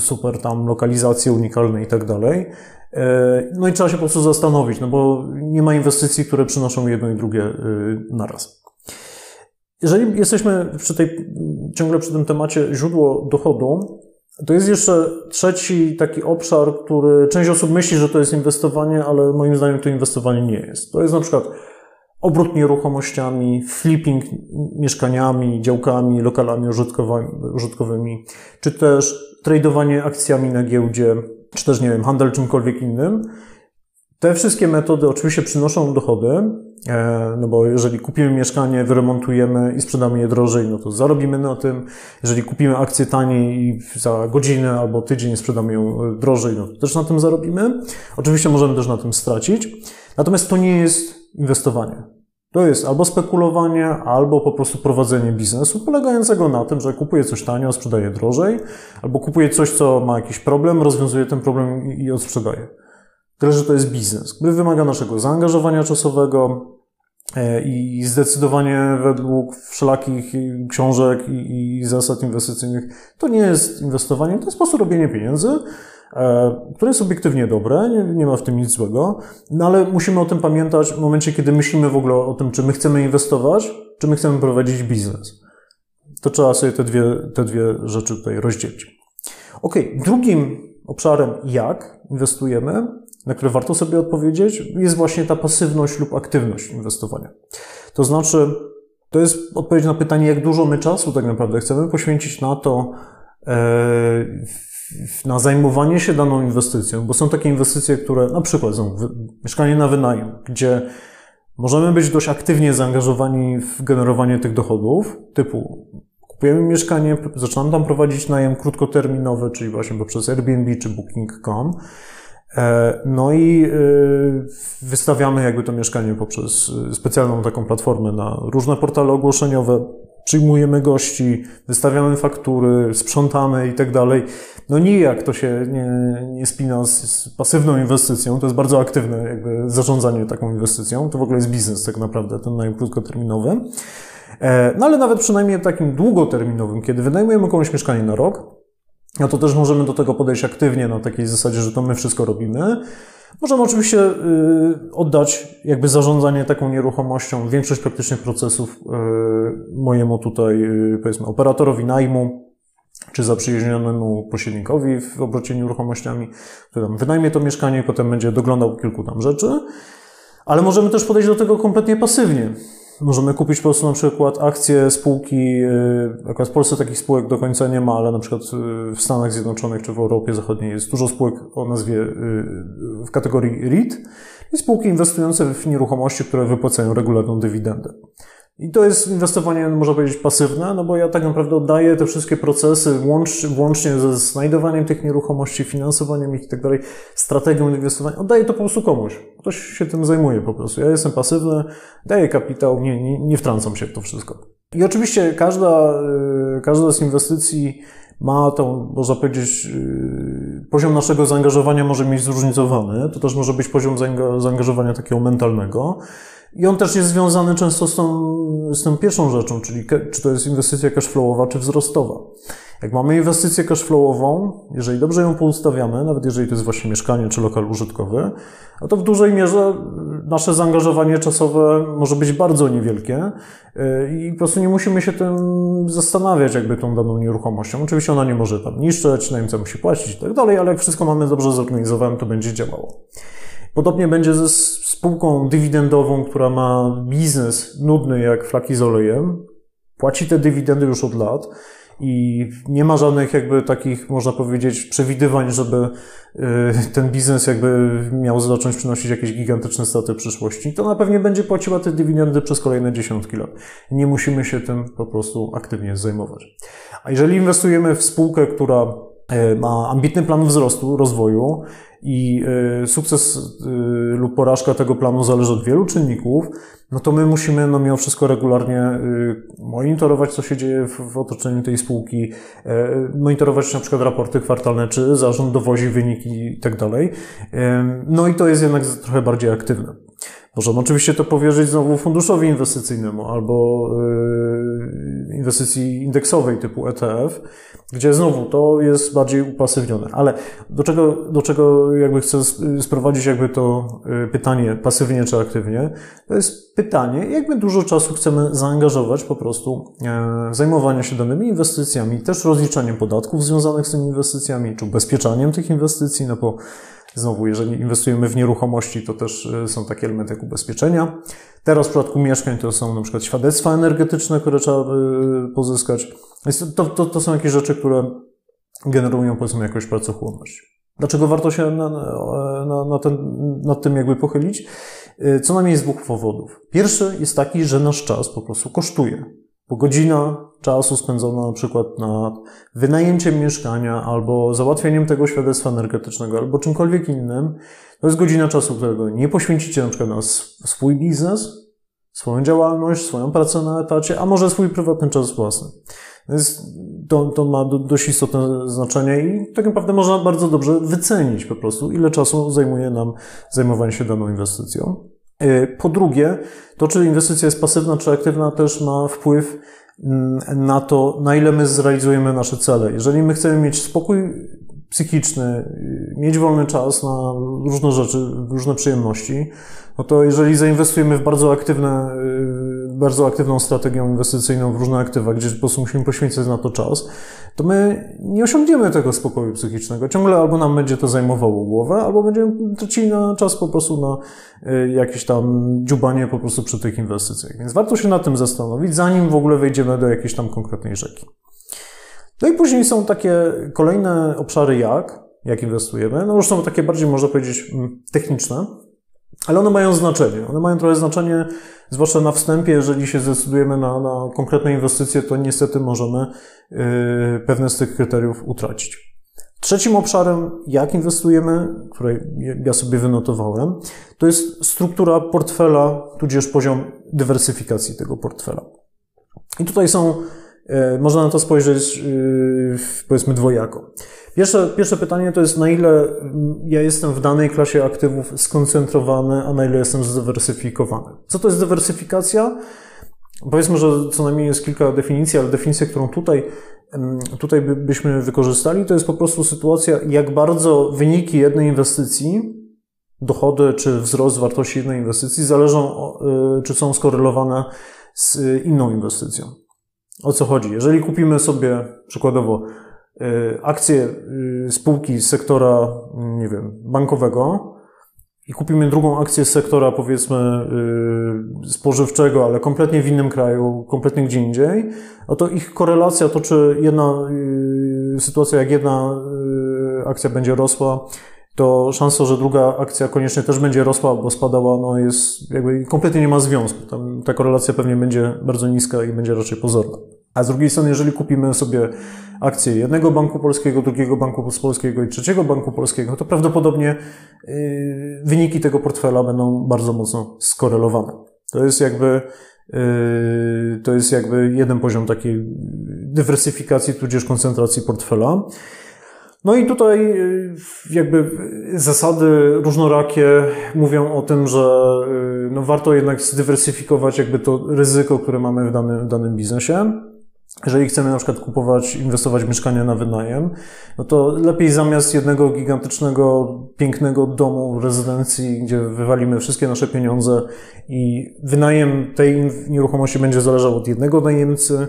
super tam lokalizacje unikalne i tak dalej. E, no i trzeba się po prostu zastanowić, no bo nie ma inwestycji, które przynoszą jedno i drugie y, naraz. Jeżeli jesteśmy przy tej ciągle przy tym temacie źródło dochodu, to jest jeszcze trzeci taki obszar, który część osób myśli, że to jest inwestowanie, ale moim zdaniem to inwestowanie nie jest. To jest na przykład obrót nieruchomościami, flipping mieszkaniami, działkami, lokalami użytkowymi, czy też tradowanie akcjami na giełdzie, czy też, nie wiem, handel czymkolwiek innym. Te wszystkie metody oczywiście przynoszą dochody, e, no bo jeżeli kupimy mieszkanie, wyremontujemy i sprzedamy je drożej, no to zarobimy na tym. Jeżeli kupimy akcję taniej i za godzinę albo tydzień sprzedamy ją drożej, no to też na tym zarobimy. Oczywiście możemy też na tym stracić. Natomiast to nie jest inwestowanie. To jest albo spekulowanie, albo po prostu prowadzenie biznesu polegającego na tym, że kupuję coś tanio, sprzedaję drożej, albo kupuję coś, co ma jakiś problem, rozwiązuję ten problem i odsprzedaję. Tyle, że to jest biznes, który wymaga naszego zaangażowania czasowego e, i zdecydowanie według wszelakich książek i zasad inwestycyjnych to nie jest inwestowanie, to jest po prostu robienie pieniędzy, które jest obiektywnie dobre, nie, nie ma w tym nic złego, no ale musimy o tym pamiętać w momencie, kiedy myślimy w ogóle o tym, czy my chcemy inwestować, czy my chcemy prowadzić biznes. To trzeba sobie te dwie, te dwie rzeczy tutaj rozdzielić. Ok, drugim obszarem, jak inwestujemy, na które warto sobie odpowiedzieć, jest właśnie ta pasywność lub aktywność inwestowania. To znaczy, to jest odpowiedź na pytanie, jak dużo my czasu tak naprawdę chcemy poświęcić na to, e, na zajmowanie się daną inwestycją, bo są takie inwestycje, które na przykład są mieszkanie na wynajem, gdzie możemy być dość aktywnie zaangażowani w generowanie tych dochodów, typu kupujemy mieszkanie, zaczynamy tam prowadzić najem krótkoterminowy, czyli właśnie poprzez Airbnb czy Booking.com, E, no i e, wystawiamy jakby to mieszkanie poprzez e, specjalną taką platformę na różne portale ogłoszeniowe. Przyjmujemy gości, wystawiamy faktury, sprzątamy i tak dalej. No nijak to się nie, nie spina z, z, pasywną inwestycją. To jest bardzo aktywne jakby zarządzanie taką inwestycją. To w ogóle jest biznes tak naprawdę, ten najem krótkoterminowy. No ale nawet przynajmniej takim długoterminowym, kiedy wynajmujemy komuś mieszkanie na rok, no to też możemy do tego podejść aktywnie na takiej zasadzie, że to my wszystko robimy. Możemy oczywiście y, oddać jakby zarządzanie taką nieruchomością, większość praktycznie procesów y, mojemu tutaj, y, powiedzmy, operatorowi najmu, czy zaprzyjaźnionemu pośrednikowi w obrocie nieruchomościami, który tam wynajmie to mieszkanie i potem będzie doglądał kilku tam rzeczy. Ale możemy też podejść do tego kompletnie pasywnie. Możemy kupić po prostu na przykład akcje spółki, y, akurat w Polsce takich spółek do końca nie ma, ale na przykład y, w Stanach Zjednoczonych czy w Europie Zachodniej jest dużo spółek o nazwie y, w kategorii REIT i spółki inwestujące w nieruchomości, które wypłacają regularną dywidendę. I to jest inwestowanie, można powiedzieć, pasywne, no bo ja tak naprawdę oddaję te wszystkie procesy, łącz, włącznie ze znajdowaniem tych nieruchomości, finansowaniem ich i tak dalej, strategią inwestowania, oddaję to po prostu komuś. Ktoś się tym zajmuje po prostu. Ja jestem pasywny, daję kapitał, nie, nie, nie wtrącam się w to wszystko. I oczywiście każda, y, każda z inwestycji ma tą, można powiedzieć, y, poziom naszego zaangażowania może mieć zróżnicowany. To też może być poziom zaangażowania takiego mentalnego. I on też jest związany często z tą, z tą pierwszą rzeczą, czyli czy to jest inwestycja cashflowowa, czy wzrostowa. Jak mamy inwestycję cashflowową, jeżeli dobrze ją poustawiamy, nawet jeżeli to jest właśnie mieszkanie czy lokal użytkowy, no to w dużej mierze nasze zaangażowanie czasowe może być bardzo niewielkie y, i po prostu nie musimy się tym zastanawiać, jakby tą daną nieruchomością. Oczywiście ona nie może tam niszczyć, najemca musi płacić i tak dalej, ale jak wszystko mamy dobrze zorganizowane, to będzie działało. Podobnie będzie ze spółką dywidendową, która ma biznes nudny jak flaki z olejem, płaci te dywidendy już od lat i nie ma żadnych jakby takich, można powiedzieć, przewidywań, żeby y, ten biznes jakby miał zacząć przynosić jakieś gigantyczne straty w przyszłości, to na pewno będzie płaciła te dywidendy przez kolejne dziesiątki lat. Nie musimy się tym po prostu aktywnie zajmować. A jeżeli inwestujemy w spółkę, która y, ma ambitny plan wzrostu, rozwoju, i e, sukces e, lub porażka tego planu zależy od wielu czynników, no to my musimy no mimo wszystko regularnie e, monitorować, co się dzieje w, otoczeniu tej spółki, monitorować na przykład raporty kwartalne, czy zarząd dowozi wyniki i tak dalej. No i to jest jednak trochę bardziej aktywne. Możemy oczywiście to powierzyć znowu funduszowi inwestycyjnemu albo yy, inwestycji indeksowej typu ETF, gdzie znowu to jest bardziej upasywnione. Ale do czego, do czego jakby chcę sprowadzić jakby to yy, pytanie pasywnie czy aktywnie, to jest pytanie, jak my dużo czasu chcemy zaangażować po prostu w zajmowanie się danymi inwestycjami, też rozliczaniem podatków związanych z tymi inwestycjami, czy ubezpieczaniem tych inwestycji, no bo Znowu, jeżeli inwestujemy w nieruchomości, to też e, są takie elementy jak ubezpieczenia. Teraz w przypadku mieszkań to są na przykład świadectwa energetyczne, które trzeba e, pozyskać. To, to, to są jakieś rzeczy, które generują powiedzmy jakąś pracochłonność. Dlaczego warto się na, na, na ten, nad tym jakby pochylić? E, co najmniej z dwóch powodów. Pierwszy jest taki, że nasz czas po prostu kosztuje. Bo godzina czasu spędzona na przykład nad wynajęciem mieszkania albo załatwieniem tego świadectwa energetycznego albo czymkolwiek innym, to jest godzina czasu, którego nie poświęcicie na przykład na swój biznes, swoją działalność, swoją pracę na etacie, a może swój prywatny czas własny. Więc to, to ma dość istotne znaczenie i tak naprawdę można bardzo dobrze wycenić po prostu, ile czasu zajmuje nam zajmowanie się daną inwestycją. E, po drugie, to czy inwestycja jest pasywna czy aktywna też ma wpływ na to, na ile my zrealizujemy nasze cele. Jeżeli my chcemy mieć spokój psychiczny, y, mieć wolny czas na różne rzeczy, różne przyjemności, no to jeżeli zainwestujemy w bardzo aktywne, y, bardzo aktywną strategię inwestycyjną w różne aktywa, gdzie po prostu musimy poświęcać na to czas, to my nie osiągniemy tego spokoju psychicznego. Ciągle albo nam będzie to zajmowało głowę, albo będziemy tracili na czas po prostu na y, jakieś tam dziubanie po prostu przy tych inwestycjach. Więc warto się nad tym zastanowić, zanim w ogóle wejdziemy do jakiejś tam konkretnej rzeki. No i później są takie kolejne obszary jak, jak inwestujemy. No już są takie bardziej, można powiedzieć, mm, techniczne, ale one mają znaczenie. One mają trochę znaczenie, zwłaszcza na wstępie, jeżeli się zdecydujemy na, na konkretne inwestycje, to niestety możemy yy, pewne z tych kryteriów utracić. Trzecim obszarem, jak inwestujemy, który ja sobie wynotowałem, to jest struktura portfela, tudzież poziom dywersyfikacji tego portfela. I tutaj są E, można na to spojrzeć e, powiedzmy dwojako. Pierwsze, pierwsze pytanie to jest, na ile ja jestem w danej klasie aktywów skoncentrowany, a na ile jestem zdywersyfikowany. Co to jest dywersyfikacja? Powiedzmy, że co najmniej jest kilka definicji, ale definicja, którą tutaj, tutaj byśmy wykorzystali, to jest po prostu sytuacja, jak bardzo wyniki jednej inwestycji, dochody czy wzrost wartości jednej inwestycji zależą, e, czy są skorelowane z inną inwestycją. O co chodzi? Jeżeli kupimy sobie przykładowo y, akcje y, spółki z sektora, nie wiem, bankowego i kupimy drugą akcję z sektora, powiedzmy, y, spożywczego, ale kompletnie w innym kraju, kompletnie gdzie indziej, no to ich korelacja to, czy jedna sytuacja, jak jedna akcja będzie rosła, to szansa, że druga akcja koniecznie też będzie rosła albo spadała, no jest jakby kompletnie nie ma związku. Tam ta korelacja pewnie będzie bardzo niska i będzie raczej pozorna. A z drugiej strony, jeżeli kupimy sobie akcje jednego banku polskiego, drugiego banku polskiego i trzeciego banku polskiego, to prawdopodobnie yy, wyniki tego portfela będą bardzo mocno skorelowane. To jest jakby yy, to jest jakby jeden poziom takiej dywersyfikacji, tudzież koncentracji portfela. No i tutaj y, jakby zasady różnorakie mówią o tym, że y, no warto jednak zdywersyfikować jakby to ryzyko, które mamy w danym, w danym biznesie. Jeżeli chcemy na przykład kupować, inwestować w mieszkania na wynajem, no to lepiej zamiast jednego gigantycznego, pięknego domu, rezydencji, gdzie wywalimy wszystkie nasze pieniądze i wynajem tej nieruchomości będzie zależał od jednego najemcy,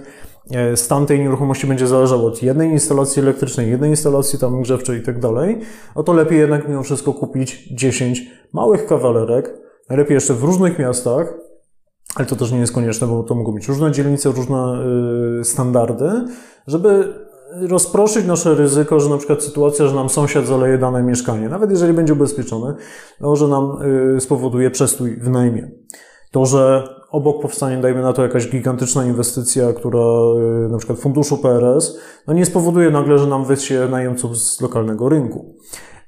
E, stan tej nieruchomości będzie zależał od jednej instalacji elektrycznej, jednej instalacji tam grzewczej i tak dalej, o to lepiej jednak mimo wszystko kupić 10 małych kawalerek, najlepiej jeszcze w różnych miastach, ale to też nie jest konieczne, bo to mogą być różne dzielnice, różne y, standardy, żeby rozproszyć nasze ryzyko, że na przykład sytuacja, że nam sąsiad zaleje dane mieszkanie, nawet jeżeli będzie ubezpieczony, może nam y, spowoduje przestój w najmie. To, że obok powstanie, dajmy na to, jakaś gigantyczna inwestycja, która y, na przykład funduszu PRS, no nie spowoduje nagle, że nam wysie najemców z lokalnego rynku.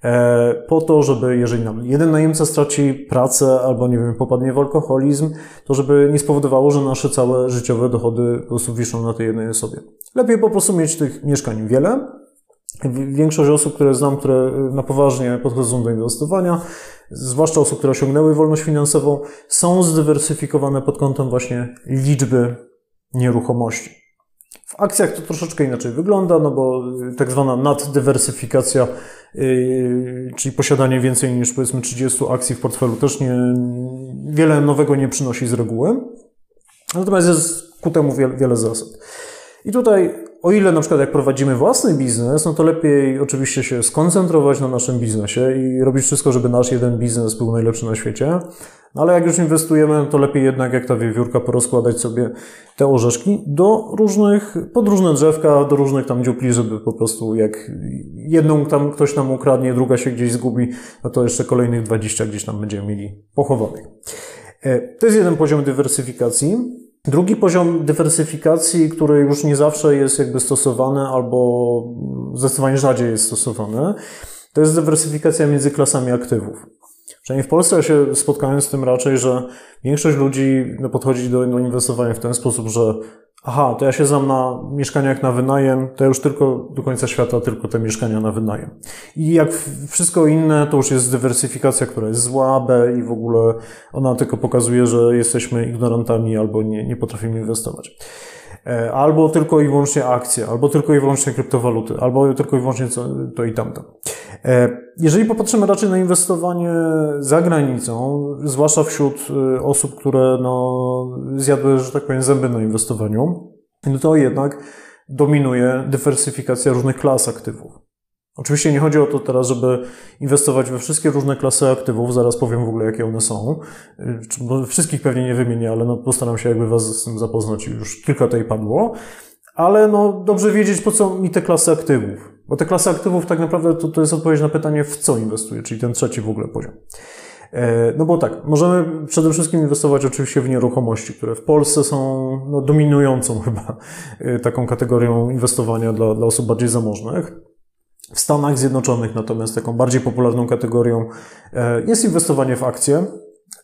E, po to, żeby jeżeli nam jeden najemca straci pracę albo, nie wiem, popadnie w alkoholizm, to żeby nie spowodowało, że nasze całe życiowe dochody po prostu wiszą na tej jednej osobie. Lepiej po prostu mieć tych mieszkań wiele, Większość osób, które znam, które na poważnie podchodzą do inwestowania, zwłaszcza osób, które osiągnęły wolność finansową, są zdywersyfikowane pod kątem właśnie liczby nieruchomości. W akcjach to troszeczkę inaczej wygląda, no bo tak zwana naddywersyfikacja, yy, czyli posiadanie więcej niż powiedzmy 30 akcji w portfelu też nie, wiele nowego nie przynosi z reguły. Natomiast jest ku temu wiele, wiele zasad. I tutaj, o ile na przykład jak prowadzimy własny biznes, no to lepiej oczywiście się skoncentrować na naszym biznesie i robić wszystko, żeby nasz jeden biznes był najlepszy na świecie. No ale jak już inwestujemy, to lepiej jednak jak ta wiewiórka porozkładać sobie te orzeszki do różnych, pod różne drzewka, do różnych tam dziupli, żeby po prostu jak jedną tam ktoś nam ukradnie, druga się gdzieś zgubi, no to jeszcze kolejnych 20 gdzieś tam będziemy mieli pochowanych. E, to jest jeden poziom dywersyfikacji. Drugi poziom dywersyfikacji, który już nie zawsze jest jakby stosowany albo zdecydowanie rzadziej jest stosowany, to jest dywersyfikacja między klasami aktywów. Przynajmniej w Polsce ja się spotkałem z tym raczej, że większość ludzi no, podchodzi do, do inwestowania w ten sposób, że aha, to ja się znam na mieszkaniach na wynajem, to już tylko do końca świata tylko te mieszkania na wynajem. I jak wszystko inne, to już jest dywersyfikacja, która jest zła, B i w ogóle ona tylko pokazuje, że jesteśmy ignorantami albo nie, nie potrafimy inwestować. E, albo tylko i wyłącznie akcje, albo tylko i wyłącznie kryptowaluty, albo tylko i wyłącznie to i tamto. E, jeżeli popatrzymy raczej na inwestowanie za granicą, zwłaszcza wśród e, osób, które no, zjadły, że tak powiem, zęby na inwestowaniu, no to jednak dominuje dywersyfikacja różnych klas aktywów. Oczywiście nie chodzi o to teraz, żeby inwestować we wszystkie różne klasy aktywów, zaraz powiem w ogóle, jakie one są. Wszystkich pewnie nie wymienię, ale no postaram się jakby Was z tym zapoznać. Już kilka tutaj padło. Ale no dobrze wiedzieć, po co mi te klasy aktywów. Bo te klasy aktywów tak naprawdę to, to jest odpowiedź na pytanie, w co inwestuję, czyli ten trzeci w ogóle poziom. E, no bo tak, możemy przede wszystkim inwestować oczywiście w nieruchomości, które w Polsce są no, dominującą chyba e, taką kategorią inwestowania dla, dla osób bardziej zamożnych. W Stanach Zjednoczonych natomiast taką bardziej popularną kategorią e, jest inwestowanie w akcje,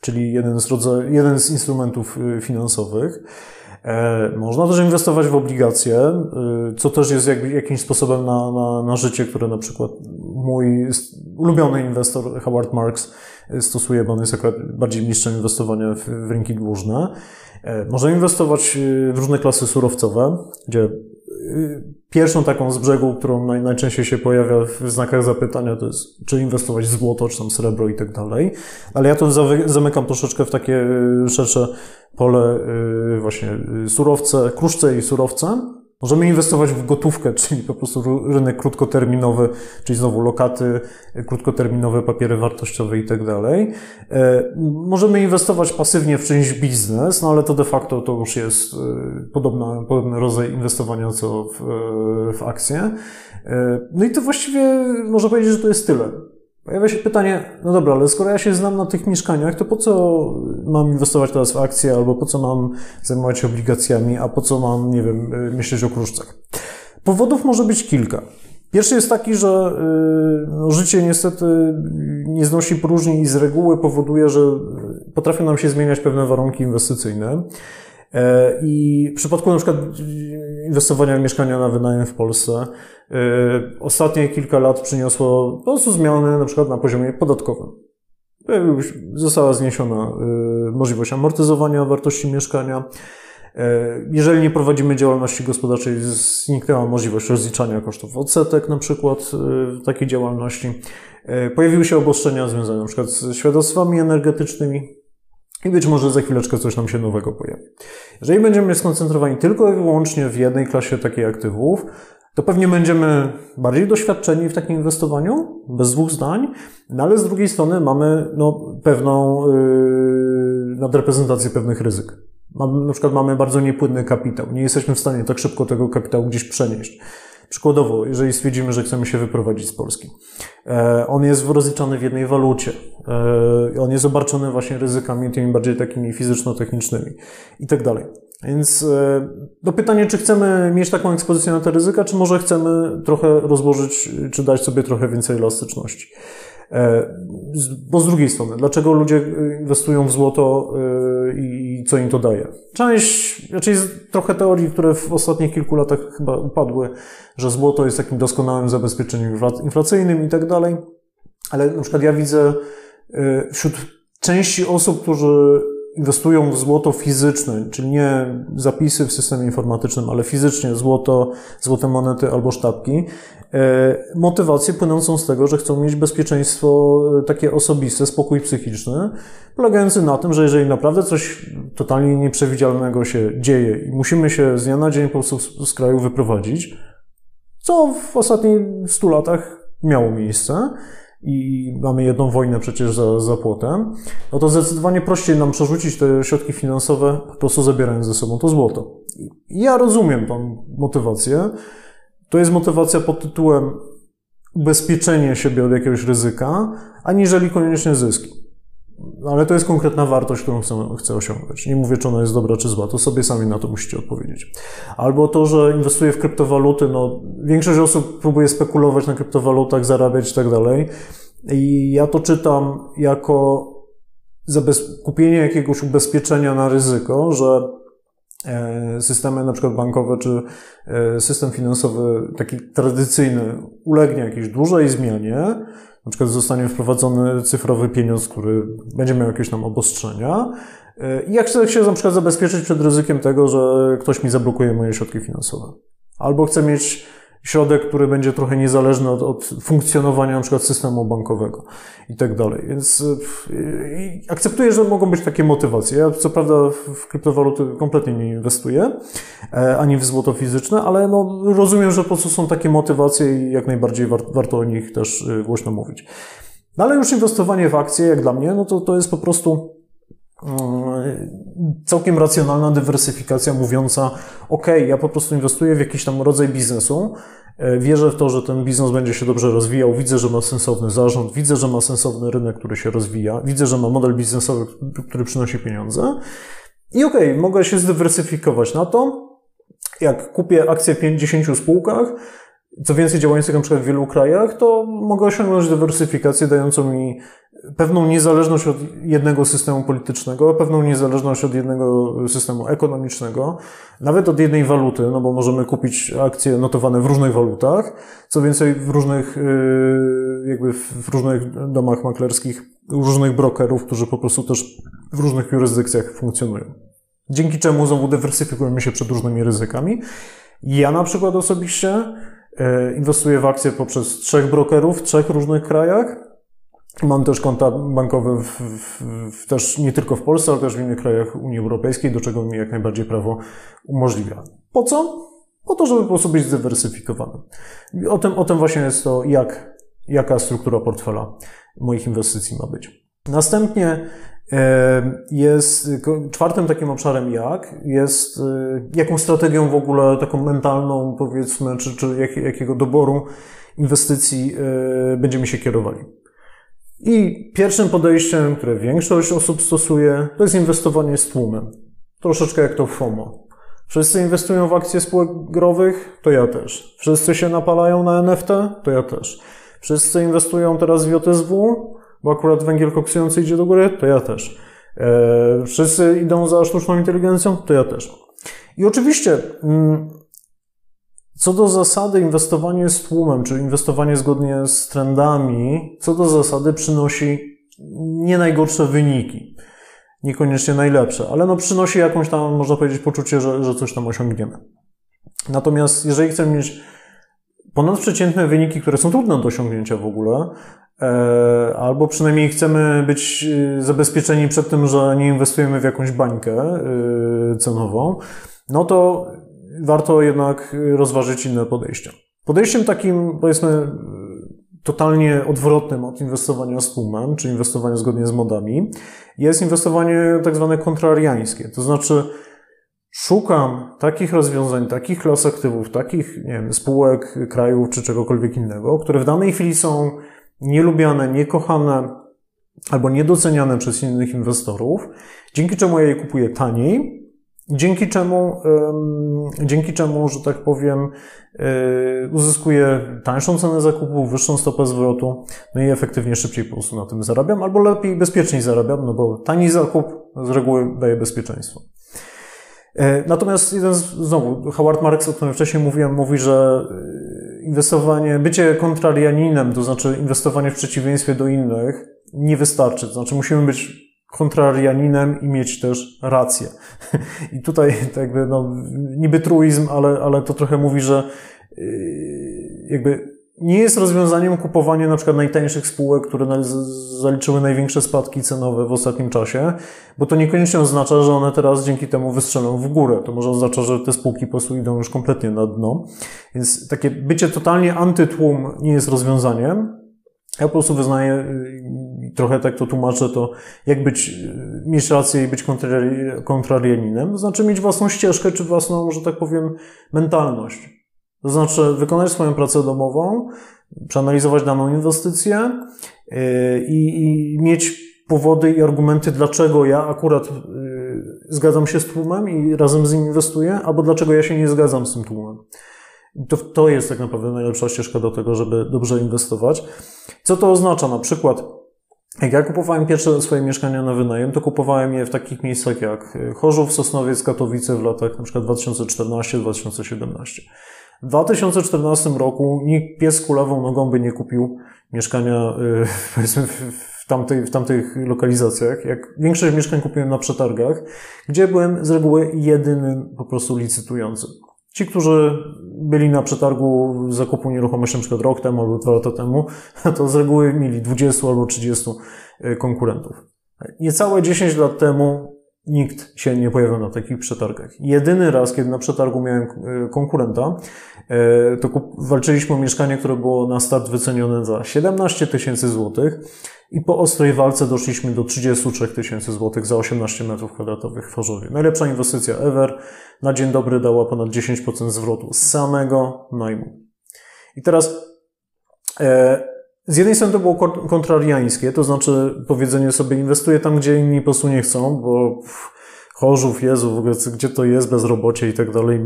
czyli jeden z, rodzaj, jeden z instrumentów y, finansowych. E, można też inwestować w obligacje, co też jest jakimś sposobem na, na, na życie, które na przykład mój ulubiony inwestor Howard Marks stosuje, bo on jest akurat bardziej mistrzem inwestowania w, w rynki dłużne. E, można inwestować w różne klasy surowcowe, gdzie Pierwszą taką z brzegu, którą naj, najczęściej się pojawia w znakach zapytania, to jest, czy inwestować w złoto, czy tam srebro i tak dalej. Ale ja to zamykam troszeczkę w takie y, szersze pole y, właśnie y, surowce, kruszce i surowce. Możemy inwestować w gotówkę, czyli po prostu rynek krótkoterminowy, czyli znowu lokaty, krótkoterminowe papiery wartościowe i tak dalej. E, możemy inwestować pasywnie w czymś biznes, no ale to de facto to już jest e, podobna, podobny rodzaj inwestowania co w, e, w akcje. No i to właściwie można powiedzieć, że to jest tyle. Pojawia się pytanie, no dobra, ale skoro ja się znam na tych mieszkaniach, to po co mam inwestować teraz w akcje, albo po co mam zajmować się obligacjami, a po co mam, nie wiem, y, myśleć o kruszcach? Powodów może być kilka. Pierwszy jest taki, że y, no, życie niestety nie znosi próżni i z reguły powoduje, że potrafią nam się zmieniać pewne warunki inwestycyjne. E, I w przypadku na przykład inwestowania w mieszkania na wynajem w Polsce, e, ostatnie kilka lat przyniosło po prostu zmiany na przykład na poziomie podatkowym. Została zniesiona e, możliwość amortyzowania wartości mieszkania. Jeżeli nie prowadzimy działalności gospodarczej, zniknęła możliwość rozliczania kosztów odsetek na przykład takiej działalności. Pojawiły się obostrzenia związane na przykład z świadectwami energetycznymi, i być może za chwileczkę coś nam się nowego pojawi. Jeżeli będziemy skoncentrowani tylko i wyłącznie w jednej klasie takich aktywów, to pewnie będziemy bardziej doświadczeni w takim inwestowaniu, bez dwóch zdań, no ale z drugiej strony mamy no, pewną yy, nadreprezentację pewnych ryzyk. Mamy, na przykład mamy bardzo niepłynny kapitał. Nie jesteśmy w stanie tak szybko tego kapitału gdzieś przenieść. Przykładowo, jeżeli stwierdzimy, że chcemy się wyprowadzić z Polski, e, on jest rozliczany w jednej walucie, e, on jest obarczony właśnie ryzykami tymi bardziej takimi fizyczno-technicznymi i tak dalej. Więc e, do pytania, czy chcemy mieć taką ekspozycję na te ryzyka, czy może chcemy trochę rozłożyć, czy dać sobie trochę więcej elastyczności. Bo z drugiej strony, dlaczego ludzie inwestują w złoto i co im to daje. Część, znaczy jest trochę teorii, które w ostatnich kilku latach chyba upadły, że złoto jest takim doskonałym zabezpieczeniem inflacyjnym i tak dalej, ale na przykład ja widzę y, wśród części osób, którzy inwestują w złoto fizyczne, czyli nie zapisy w systemie informatycznym, ale fizycznie złoto, złote monety albo sztabki, e, motywację płynącą z tego, że chcą mieć bezpieczeństwo e, takie osobiste, spokój psychiczny, polegający na tym, że jeżeli naprawdę coś totalnie nieprzewidzialnego się dzieje i musimy się z dnia na dzień po prostu z kraju wyprowadzić, co w ostatnich 100 latach miało miejsce, i mamy jedną wojnę przecież za, za płotem, no to zdecydowanie prościej nam przerzucić te środki finansowe, po prostu zabierając ze sobą to złoto. Ja rozumiem tą motywację. To jest motywacja pod tytułem ubezpieczenie siebie od jakiegoś ryzyka, aniżeli koniecznie zyski. Ale to jest konkretna wartość, którą chcę, chcę osiągnąć. Nie mówię, czy ona jest dobra, czy zła, to sobie sami na to musicie odpowiedzieć. Albo to, że inwestuję w kryptowaluty, no, większość osób próbuje spekulować na kryptowalutach, zarabiać i tak dalej. I ja to czytam jako kupienie jakiegoś ubezpieczenia na ryzyko, że systemy na przykład bankowe czy e, system finansowy taki tradycyjny ulegnie jakiejś dużej zmianie, na przykład zostanie wprowadzony cyfrowy pieniądz, który będzie miał jakieś tam obostrzenia. I jak chcę się na przykład zabezpieczyć przed ryzykiem tego, że ktoś mi zablokuje moje środki finansowe. Albo chcę mieć środek, który będzie trochę niezależny od, od funkcjonowania na przykład systemu bankowego i tak dalej. Więc yy, akceptuję, że mogą być takie motywacje. Ja co prawda w kryptowaluty kompletnie nie inwestuję, e, ani w złoto fizyczne, ale no, rozumiem, że po prostu są takie motywacje i jak najbardziej war, warto o nich też y, głośno mówić. No ale już inwestowanie w akcje, jak dla mnie, no to, to jest po prostu całkiem racjonalna dywersyfikacja mówiąca, ok, ja po prostu inwestuję w jakiś tam rodzaj biznesu, e, wierzę w to, że ten biznes będzie się dobrze rozwijał, widzę, że ma sensowny zarząd, widzę, że ma sensowny rynek, który się rozwija, widzę, że ma model biznesowy, który przynosi pieniądze. I ok, mogę się zdywersyfikować na to, jak kupię akcje w 50 spółkach, co więcej działających na przykład w wielu krajach, to mogę osiągnąć dywersyfikację dającą mi pewną niezależność od jednego systemu politycznego, pewną niezależność od jednego systemu ekonomicznego, nawet od jednej waluty, no bo możemy kupić akcje notowane w różnych walutach, co więcej w różnych, yy, jakby w różnych domach maklerskich, różnych brokerów, którzy po prostu też w różnych jurysdykcjach funkcjonują. Dzięki czemu znowu dywersyfikujemy się przed różnymi ryzykami. Ja na przykład osobiście yy, inwestuję w akcje poprzez trzech brokerów w trzech różnych krajach, Mam też konta bankowe w, w, w, też nie tylko w Polsce, ale też w innych krajach Unii Europejskiej, do czego mi jak najbardziej prawo umożliwia. Po co? Po to, żeby po prostu być zdywersyfikowanym. O tym, o tym właśnie jest to, jak, jaka struktura portfela moich inwestycji ma być. Następnie e, jest czwartym takim obszarem jak, jest e, jaką strategią w ogóle taką mentalną powiedzmy, czy, czy jak, jakiego doboru inwestycji e, będziemy się kierowali. I pierwszym podejściem, które większość osób stosuje, to jest inwestowanie z tłumem. Troszeczkę jak to FOMO. Wszyscy inwestują w akcje spółek growych, to ja też. Wszyscy się napalają na NFT, to ja też. Wszyscy inwestują teraz w JSW, bo akurat węgiel koksujący idzie do góry, to ja też. Eee, wszyscy idą za sztuczną inteligencją, to ja też. I oczywiście mm, co do zasady, inwestowanie z tłumem, czy inwestowanie zgodnie z trendami, co do zasady przynosi nie najgorsze wyniki. Niekoniecznie najlepsze, ale no przynosi jakąś tam, można powiedzieć, poczucie, że, że coś tam osiągniemy. Natomiast jeżeli chcemy mieć ponadprzeciętne wyniki, które są trudne do osiągnięcia w ogóle, e, albo przynajmniej chcemy być e, zabezpieczeni przed tym, że nie inwestujemy w jakąś bańkę e, cenową, no to warto jednak rozważyć inne podejścia. Podejściem takim, powiedzmy, totalnie odwrotnym od inwestowania z tłumem, czy inwestowania zgodnie z modami, jest inwestowanie tak zwane kontrariańskie. To znaczy, szukam takich rozwiązań, takich klas aktywów, takich nie wiem, spółek, krajów czy czegokolwiek innego, które w danej chwili są nielubiane, niekochane albo niedoceniane przez innych inwestorów, dzięki czemu ja je kupuję taniej dzięki czemu, dzięki czemu, że tak powiem, e, uzyskuję tańszą cenę zakupu, wyższą stopę zwrotu, no i efektywnie szybciej po prostu na tym zarabiam, albo lepiej, bezpieczniej zarabiam, no bo tani zakup z reguły daje bezpieczeństwo. E, natomiast jeden z, znowu, Howard Marks, o którym wcześniej mówiłem, mówi, że e, inwestowanie, bycie kontrarianinem, to znaczy inwestowanie w przeciwieństwie do innych, nie wystarczy. To znaczy musimy być kontrarianinem i mieć też rację. I tutaj tak jakby, no, niby truizm, ale, ale to trochę mówi, że yy, jakby nie jest rozwiązaniem kupowanie na przykład najtańszych spółek, które zaliczyły największe spadki cenowe w ostatnim czasie, bo to niekoniecznie oznacza, że one teraz dzięki temu wystrzelą w górę. To może oznacza, że te spółki po prostu idą już kompletnie na dno. Więc takie bycie totalnie antytłum nie jest rozwiązaniem. Ja po prostu wyznaję, y, trochę tak to tłumaczę, to jak być, mieć rację i być kontrarianinem, to znaczy mieć własną ścieżkę, czy własną, że tak powiem, mentalność. To znaczy wykonać swoją pracę domową, przeanalizować daną inwestycję y, i, i mieć powody i argumenty, dlaczego ja akurat zgadzam się z tłumem i razem z nim inwestuję, albo dlaczego ja się nie zgadzam z tym tłumem. To, to jest tak naprawdę najlepsza ścieżka do tego, żeby dobrze inwestować. Co to oznacza? Na przykład, jak ja kupowałem pierwsze swoje mieszkania na wynajem, to kupowałem je w takich miejscach jak Chorzów, Sosnowiec, Katowice w latach przykład 2014-2017. W 2014 roku nikt pies kulawą nogą by nie kupił mieszkania y, powiedzmy w, tamtej, w tamtych lokalizacjach. Jak większość mieszkań kupiłem na przetargach, gdzie byłem z reguły jedynym po prostu licytującym. Ci, którzy byli na przetargu zakupu nieruchomości przykład rok temu albo dwa lata temu, to z reguły mieli 20 albo 30 e, konkurentów. Niecałe 10 lat temu nikt się nie pojawił na takich przetargach. Jedyny raz, kiedy na przetargu miałem e, konkurenta, to walczyliśmy o mieszkanie, które było na start wycenione za 17 tysięcy złotych i po ostrej walce doszliśmy do 33 tysięcy złotych za 18 metrów kwadratowych w Chorzowie. Najlepsza inwestycja ever. Na dzień dobry dała ponad 10% zwrotu z samego najmu. I teraz e, z jednej strony to było kontrariańskie, to znaczy powiedzenie sobie inwestuję tam, gdzie inni po prostu nie chcą, bo Chorzów, Jezu, w ogóle gdzie to jest, bezrobocie i tak dalej,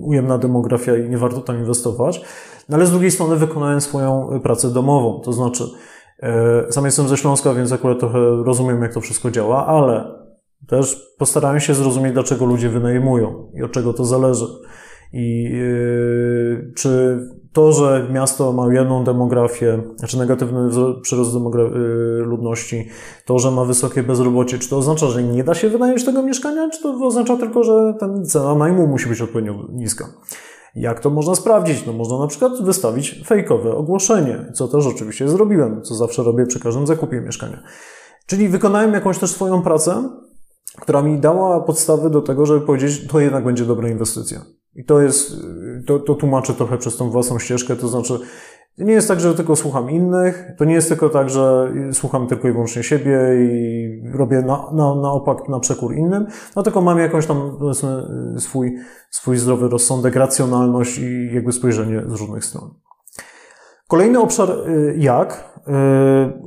ujemna demografia i nie warto tam inwestować. No ale z drugiej strony wykonałem swoją pracę domową, to znaczy e, sam jestem ze Śląska, więc akurat trochę rozumiem, jak to wszystko działa, ale też postarałem się zrozumieć, dlaczego ludzie wynajmują i od czego to zależy. I yy, czy to, że miasto ma jedną demografię, znaczy negatywny przyrost yy, ludności, to, że ma wysokie bezrobocie, czy to oznacza, że nie da się wynająć tego mieszkania, czy to oznacza tylko, że ten cena najmu musi być odpowiednio niska? Jak to można sprawdzić? No można na przykład wystawić fejkowe ogłoszenie, co też oczywiście zrobiłem, co zawsze robię przy każdym zakupie mieszkania. Czyli wykonałem jakąś też swoją pracę, która mi dała podstawy do tego, żeby powiedzieć, to jednak będzie dobra inwestycja. I to jest, to, to tłumaczę trochę przez tą własną ścieżkę, to znaczy, nie jest tak, że tylko słucham innych, to nie jest tylko tak, że słucham tylko i wyłącznie siebie i robię na, na, na opak, na przekór innym, no tylko mam jakąś tam, powiedzmy, swój, swój zdrowy rozsądek, racjonalność i jakby spojrzenie z różnych stron. Kolejny obszar y, jak, y,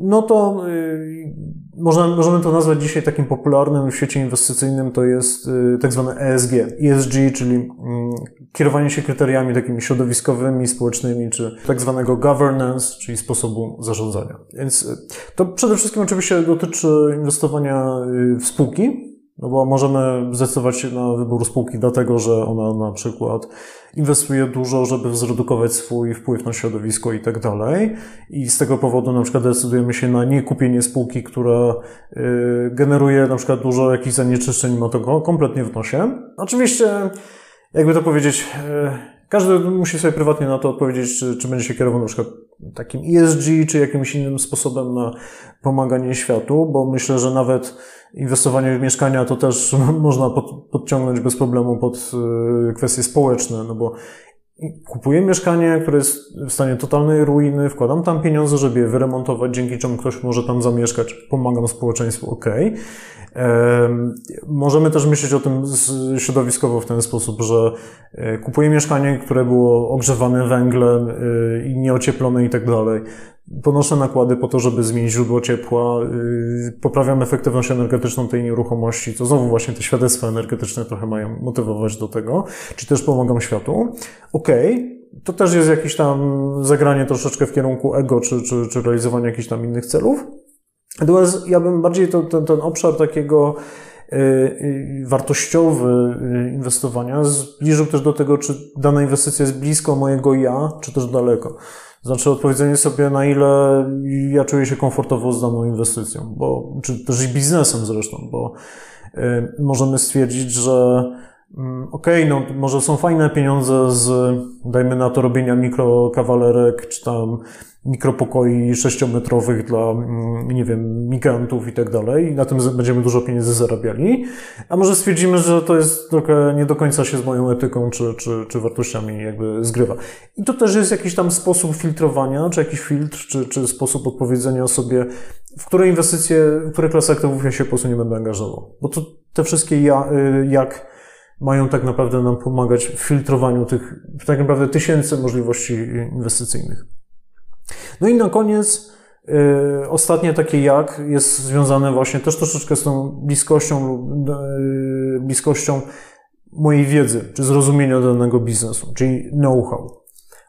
no to y, można, możemy to nazwać dzisiaj takim popularnym w świecie inwestycyjnym, to jest tak zwane ESG, ESG, czyli mm, kierowanie się kryteriami takimi środowiskowymi, społecznymi, czy tak zwanego governance, czyli sposobu zarządzania. Więc to przede wszystkim oczywiście dotyczy inwestowania w spółki, no bo możemy zdecydować się na wybór spółki dlatego, że ona na przykład inwestuje dużo, żeby zredukować swój wpływ na środowisko i tak dalej. I z tego powodu na przykład decydujemy się na nie kupienie spółki, która y, generuje na przykład dużo jakichś zanieczyszczeń, ma to kompletnie w nosie. Oczywiście, jakby to powiedzieć, y, każdy musi sobie prywatnie na to odpowiedzieć, czy, czy będzie się kierował na przykład takim ESG, czy jakimś innym sposobem na pomaganie światu, bo myślę, że nawet inwestowanie w mieszkania to też można pod, podciągnąć bez problemu pod y, kwestie społeczne, no bo kupuję mieszkanie, które jest w stanie totalnej ruiny, wkładam tam pieniądze, żeby je wyremontować, dzięki czemu ktoś może tam zamieszkać, pomagam społeczeństwu, ok. Możemy też myśleć o tym środowiskowo w ten sposób, że e, kupuję mieszkanie, które było ogrzewane węglem e, i nieocieplone i tak dalej. Ponoszę nakłady po to, żeby zmienić źródło ciepła, poprawiam efektywność energetyczną tej nieruchomości, to znowu właśnie te świadectwa energetyczne trochę mają motywować do tego, czy też pomagam światu. Okej, okay, to też jest jakieś tam zagranie troszeczkę w kierunku ego, czy, czy, czy realizowania jakichś tam innych celów. Natomiast ja bym bardziej to, ten, ten obszar takiego y, y, wartościowy y, inwestowania zbliżył też do tego, czy dana inwestycja jest blisko mojego ja, czy też daleko. Znaczy odpowiedzenie sobie, na ile ja czuję się komfortowo z daną inwestycją, bo, czy też i biznesem zresztą, bo możemy stwierdzić, że mm, okej, okay, no może są fajne pieniądze z, dajmy na to, robienia mikrokawalerek, czy tam mikropokoi sześciometrowych dla, mm, nie wiem, migrantów i tak dalej. I na tym będziemy dużo pieniędzy zarabiali. A może stwierdzimy, że to jest trochę nie do końca się z moją etyką czy, czy, czy wartościami jakby zgrywa. I to też jest jakiś tam sposób filtrowania, czy jakiś filtr, czy, czy sposób odpowiedzenia sobie, w które inwestycje, w które klasy aktywów ja się po prostu nie będę angażował. Bo to te wszystkie ja, y, jak mają tak naprawdę nam pomagać w filtrowaniu tych tak naprawdę tysięcy możliwości inwestycyjnych. No i na koniec yy, ostatnie takie jak jest związane właśnie też troszeczkę z tą bliskością, yy, bliskością mojej wiedzy, czy zrozumienia danego biznesu, czyli know-how.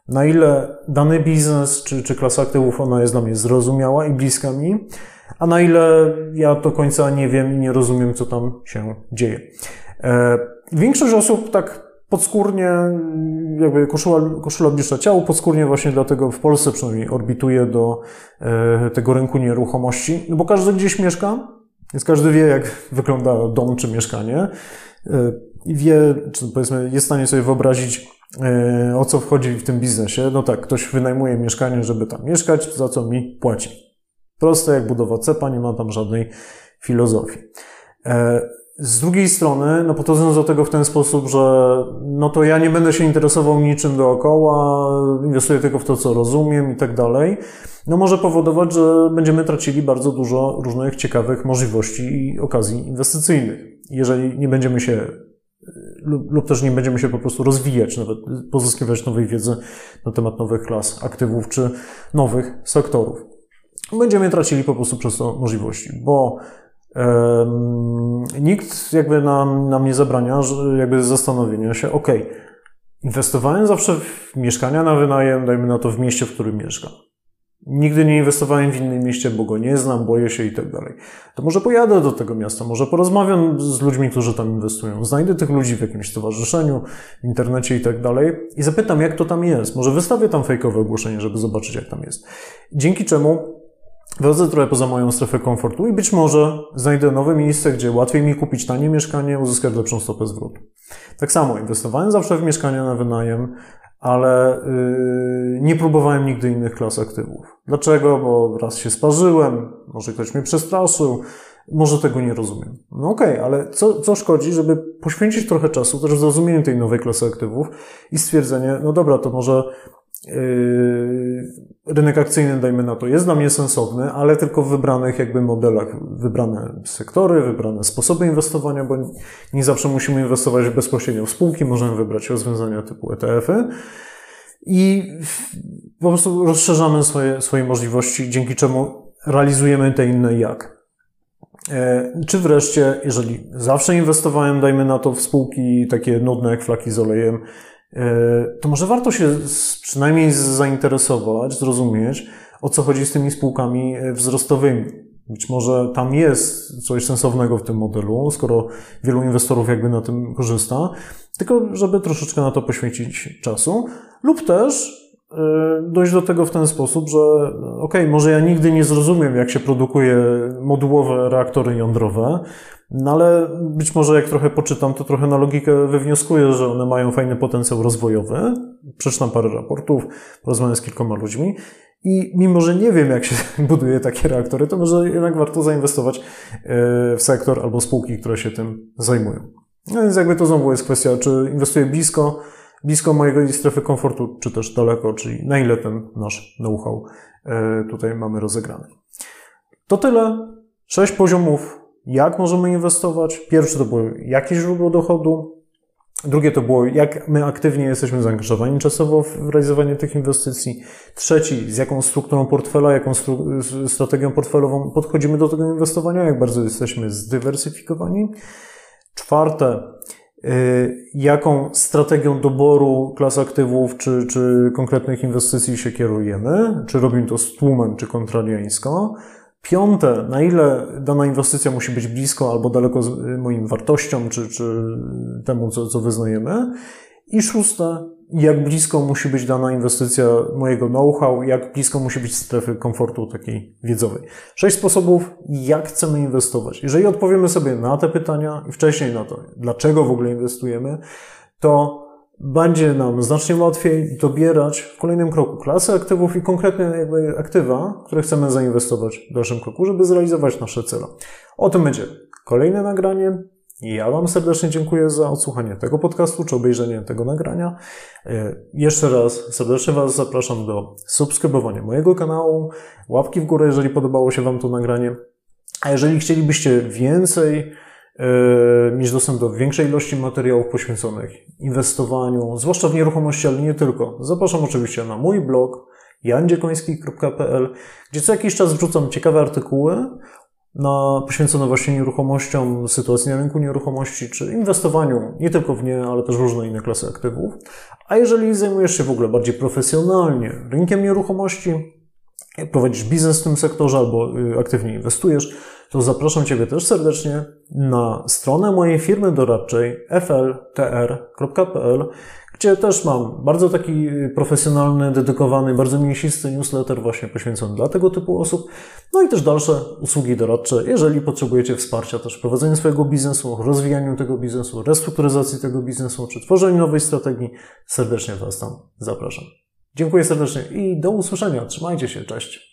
Na ile dany biznes, czy, czy klasa aktywów, ona jest dla mnie zrozumiała i bliska mi, a na ile ja do końca nie wiem i nie rozumiem, co tam się dzieje. E, większość osób tak podskórnie, jakby koszula, koszula bliższa ciału, podskórnie właśnie dlatego w Polsce przynajmniej orbituje do e, tego rynku nieruchomości, no bo każdy gdzieś mieszka, więc każdy wie, jak wygląda dom czy mieszkanie e, i wie, czy powiedzmy jest w stanie sobie wyobrazić, e, o co wchodzi w tym biznesie. No tak, ktoś wynajmuje mieszkanie, żeby tam mieszkać, za co mi płaci. Proste jak budowa cepa, nie ma tam żadnej filozofii. Z drugiej strony, no podchodząc do tego w ten sposób, że no to ja nie będę się interesował niczym dookoła, inwestuję tylko w to, co rozumiem i tak dalej, no może powodować, że będziemy tracili bardzo dużo różnych ciekawych możliwości i okazji inwestycyjnych. Jeżeli nie będziemy się lub, lub też nie będziemy się po prostu rozwijać, nawet pozyskiwać nowej wiedzy na temat nowych klas aktywów czy nowych sektorów. Będziemy tracili po prostu przez to możliwości, bo Nikt jakby nam, nam nie zabrania jakby zastanowienia się, ok, inwestowałem zawsze w mieszkania na wynajem, dajmy na to w mieście, w którym mieszkam. Nigdy nie inwestowałem w innym mieście, bo go nie znam, boję się i tak dalej. To może pojadę do tego miasta, może porozmawiam z ludźmi, którzy tam inwestują, znajdę tych ludzi w jakimś stowarzyszeniu, w internecie i tak dalej i zapytam, jak to tam jest. Może wystawię tam fejkowe ogłoszenie, żeby zobaczyć, jak tam jest. Dzięki czemu Wychodzę trochę poza moją strefę komfortu i być może znajdę nowe miejsce, gdzie łatwiej mi kupić tanie mieszkanie, uzyskać lepszą stopę zwrotu. Tak samo inwestowałem zawsze w mieszkania na wynajem, ale yy, nie próbowałem nigdy innych klas aktywów. Dlaczego? Bo raz się sparzyłem, może ktoś mnie przestraszył, może tego nie rozumiem. No okej, okay, ale co, co szkodzi, żeby poświęcić trochę czasu też w zrozumieniu tej nowej klasy aktywów i stwierdzenie, no dobra, to może rynek akcyjny, dajmy na to, jest dla mnie sensowny, ale tylko w wybranych jakby modelach, wybrane sektory, wybrane sposoby inwestowania, bo nie zawsze musimy inwestować bezpośrednio w spółki, możemy wybrać rozwiązania typu ETF-y i po prostu rozszerzamy swoje, swoje możliwości, dzięki czemu realizujemy te inne jak. E, czy wreszcie, jeżeli zawsze inwestowałem, dajmy na to, w spółki takie nudne jak flaki z olejem, to może warto się przynajmniej zainteresować, zrozumieć, o co chodzi z tymi spółkami e, wzrostowymi. Być może tam jest coś sensownego w tym modelu, skoro wielu inwestorów jakby na tym korzysta, tylko żeby troszeczkę na to poświęcić czasu, lub też e, dojść do tego w ten sposób, że ok, może ja nigdy nie zrozumiem, jak się produkuje modułowe reaktory jądrowe, no ale być może jak trochę poczytam, to trochę na logikę wywnioskuję, że one mają fajny potencjał rozwojowy. Przeczytam parę raportów, porozmawiam z kilkoma ludźmi i mimo, że nie wiem, jak się buduje takie reaktory, to może jednak warto zainwestować e, w sektor albo spółki, które się tym zajmują. No więc jakby to znowu jest kwestia, czy inwestuję blisko, blisko mojego strefy komfortu, czy też daleko, czyli na ile ten nasz know-how e, tutaj mamy rozegrany. To tyle. Sześć poziomów jak możemy inwestować? Pierwsze to było jakie źródło dochodu, Drugie to było, jak my aktywnie jesteśmy zaangażowani czasowo w realizowanie tych inwestycji. Trzeci, z jaką strukturą portfela, jaką stru- strategią portfelową podchodzimy do tego inwestowania, jak bardzo jesteśmy zdywersyfikowani. Czwarte, jaką strategią doboru klas aktywów czy, czy konkretnych inwestycji się kierujemy, czy robimy to z tłumem, czy kontrariańsko. Piąte, na ile dana inwestycja musi być blisko albo daleko z y, moim wartościom, czy, czy temu, co, co wyznajemy. I szóste, jak blisko musi być dana inwestycja mojego know-how, jak blisko musi być strefy komfortu takiej wiedzowej. Sześć sposobów, jak chcemy inwestować. Jeżeli odpowiemy sobie na te pytania i wcześniej na to, dlaczego w ogóle inwestujemy, to będzie nam znacznie łatwiej dobierać w kolejnym kroku klasy aktywów i konkretne jakby aktywa, które chcemy zainwestować w dalszym kroku, żeby zrealizować nasze cele. O tym będzie kolejne nagranie. Ja Wam serdecznie dziękuję za odsłuchanie tego podcastu czy obejrzenie tego nagrania. E, jeszcze raz serdecznie Was zapraszam do subskrybowania mojego kanału, łapki w górę, jeżeli podobało się Wam to nagranie. A jeżeli chcielibyście więcej E, mieć dostęp do większej ilości materiałów poświęconych inwestowaniu, zwłaszcza w nieruchomości, ale nie tylko. Zapraszam oczywiście na mój blog jandziekoński.pl, gdzie co jakiś czas wrzucam ciekawe artykuły na, poświęcone właśnie nieruchomościom, sytuacji na rynku nieruchomości, czy inwestowaniu nie tylko w nie, ale też różne inne klasy aktywów. A jeżeli zajmujesz się w ogóle bardziej profesjonalnie rynkiem nieruchomości, prowadzisz biznes w tym sektorze albo y, aktywnie inwestujesz, to zapraszam Ciebie też serdecznie na stronę mojej firmy doradczej fltr.pl, gdzie też mam bardzo taki profesjonalny, dedykowany, bardzo mięsisty newsletter właśnie poświęcony dla tego typu osób, no i też dalsze usługi doradcze, jeżeli potrzebujecie wsparcia też w prowadzeniu swojego biznesu, rozwijaniu tego biznesu, restrukturyzacji tego biznesu, czy tworzeniu nowej strategii, serdecznie Was tam zapraszam. Dziękuję serdecznie i do usłyszenia. Trzymajcie się, cześć.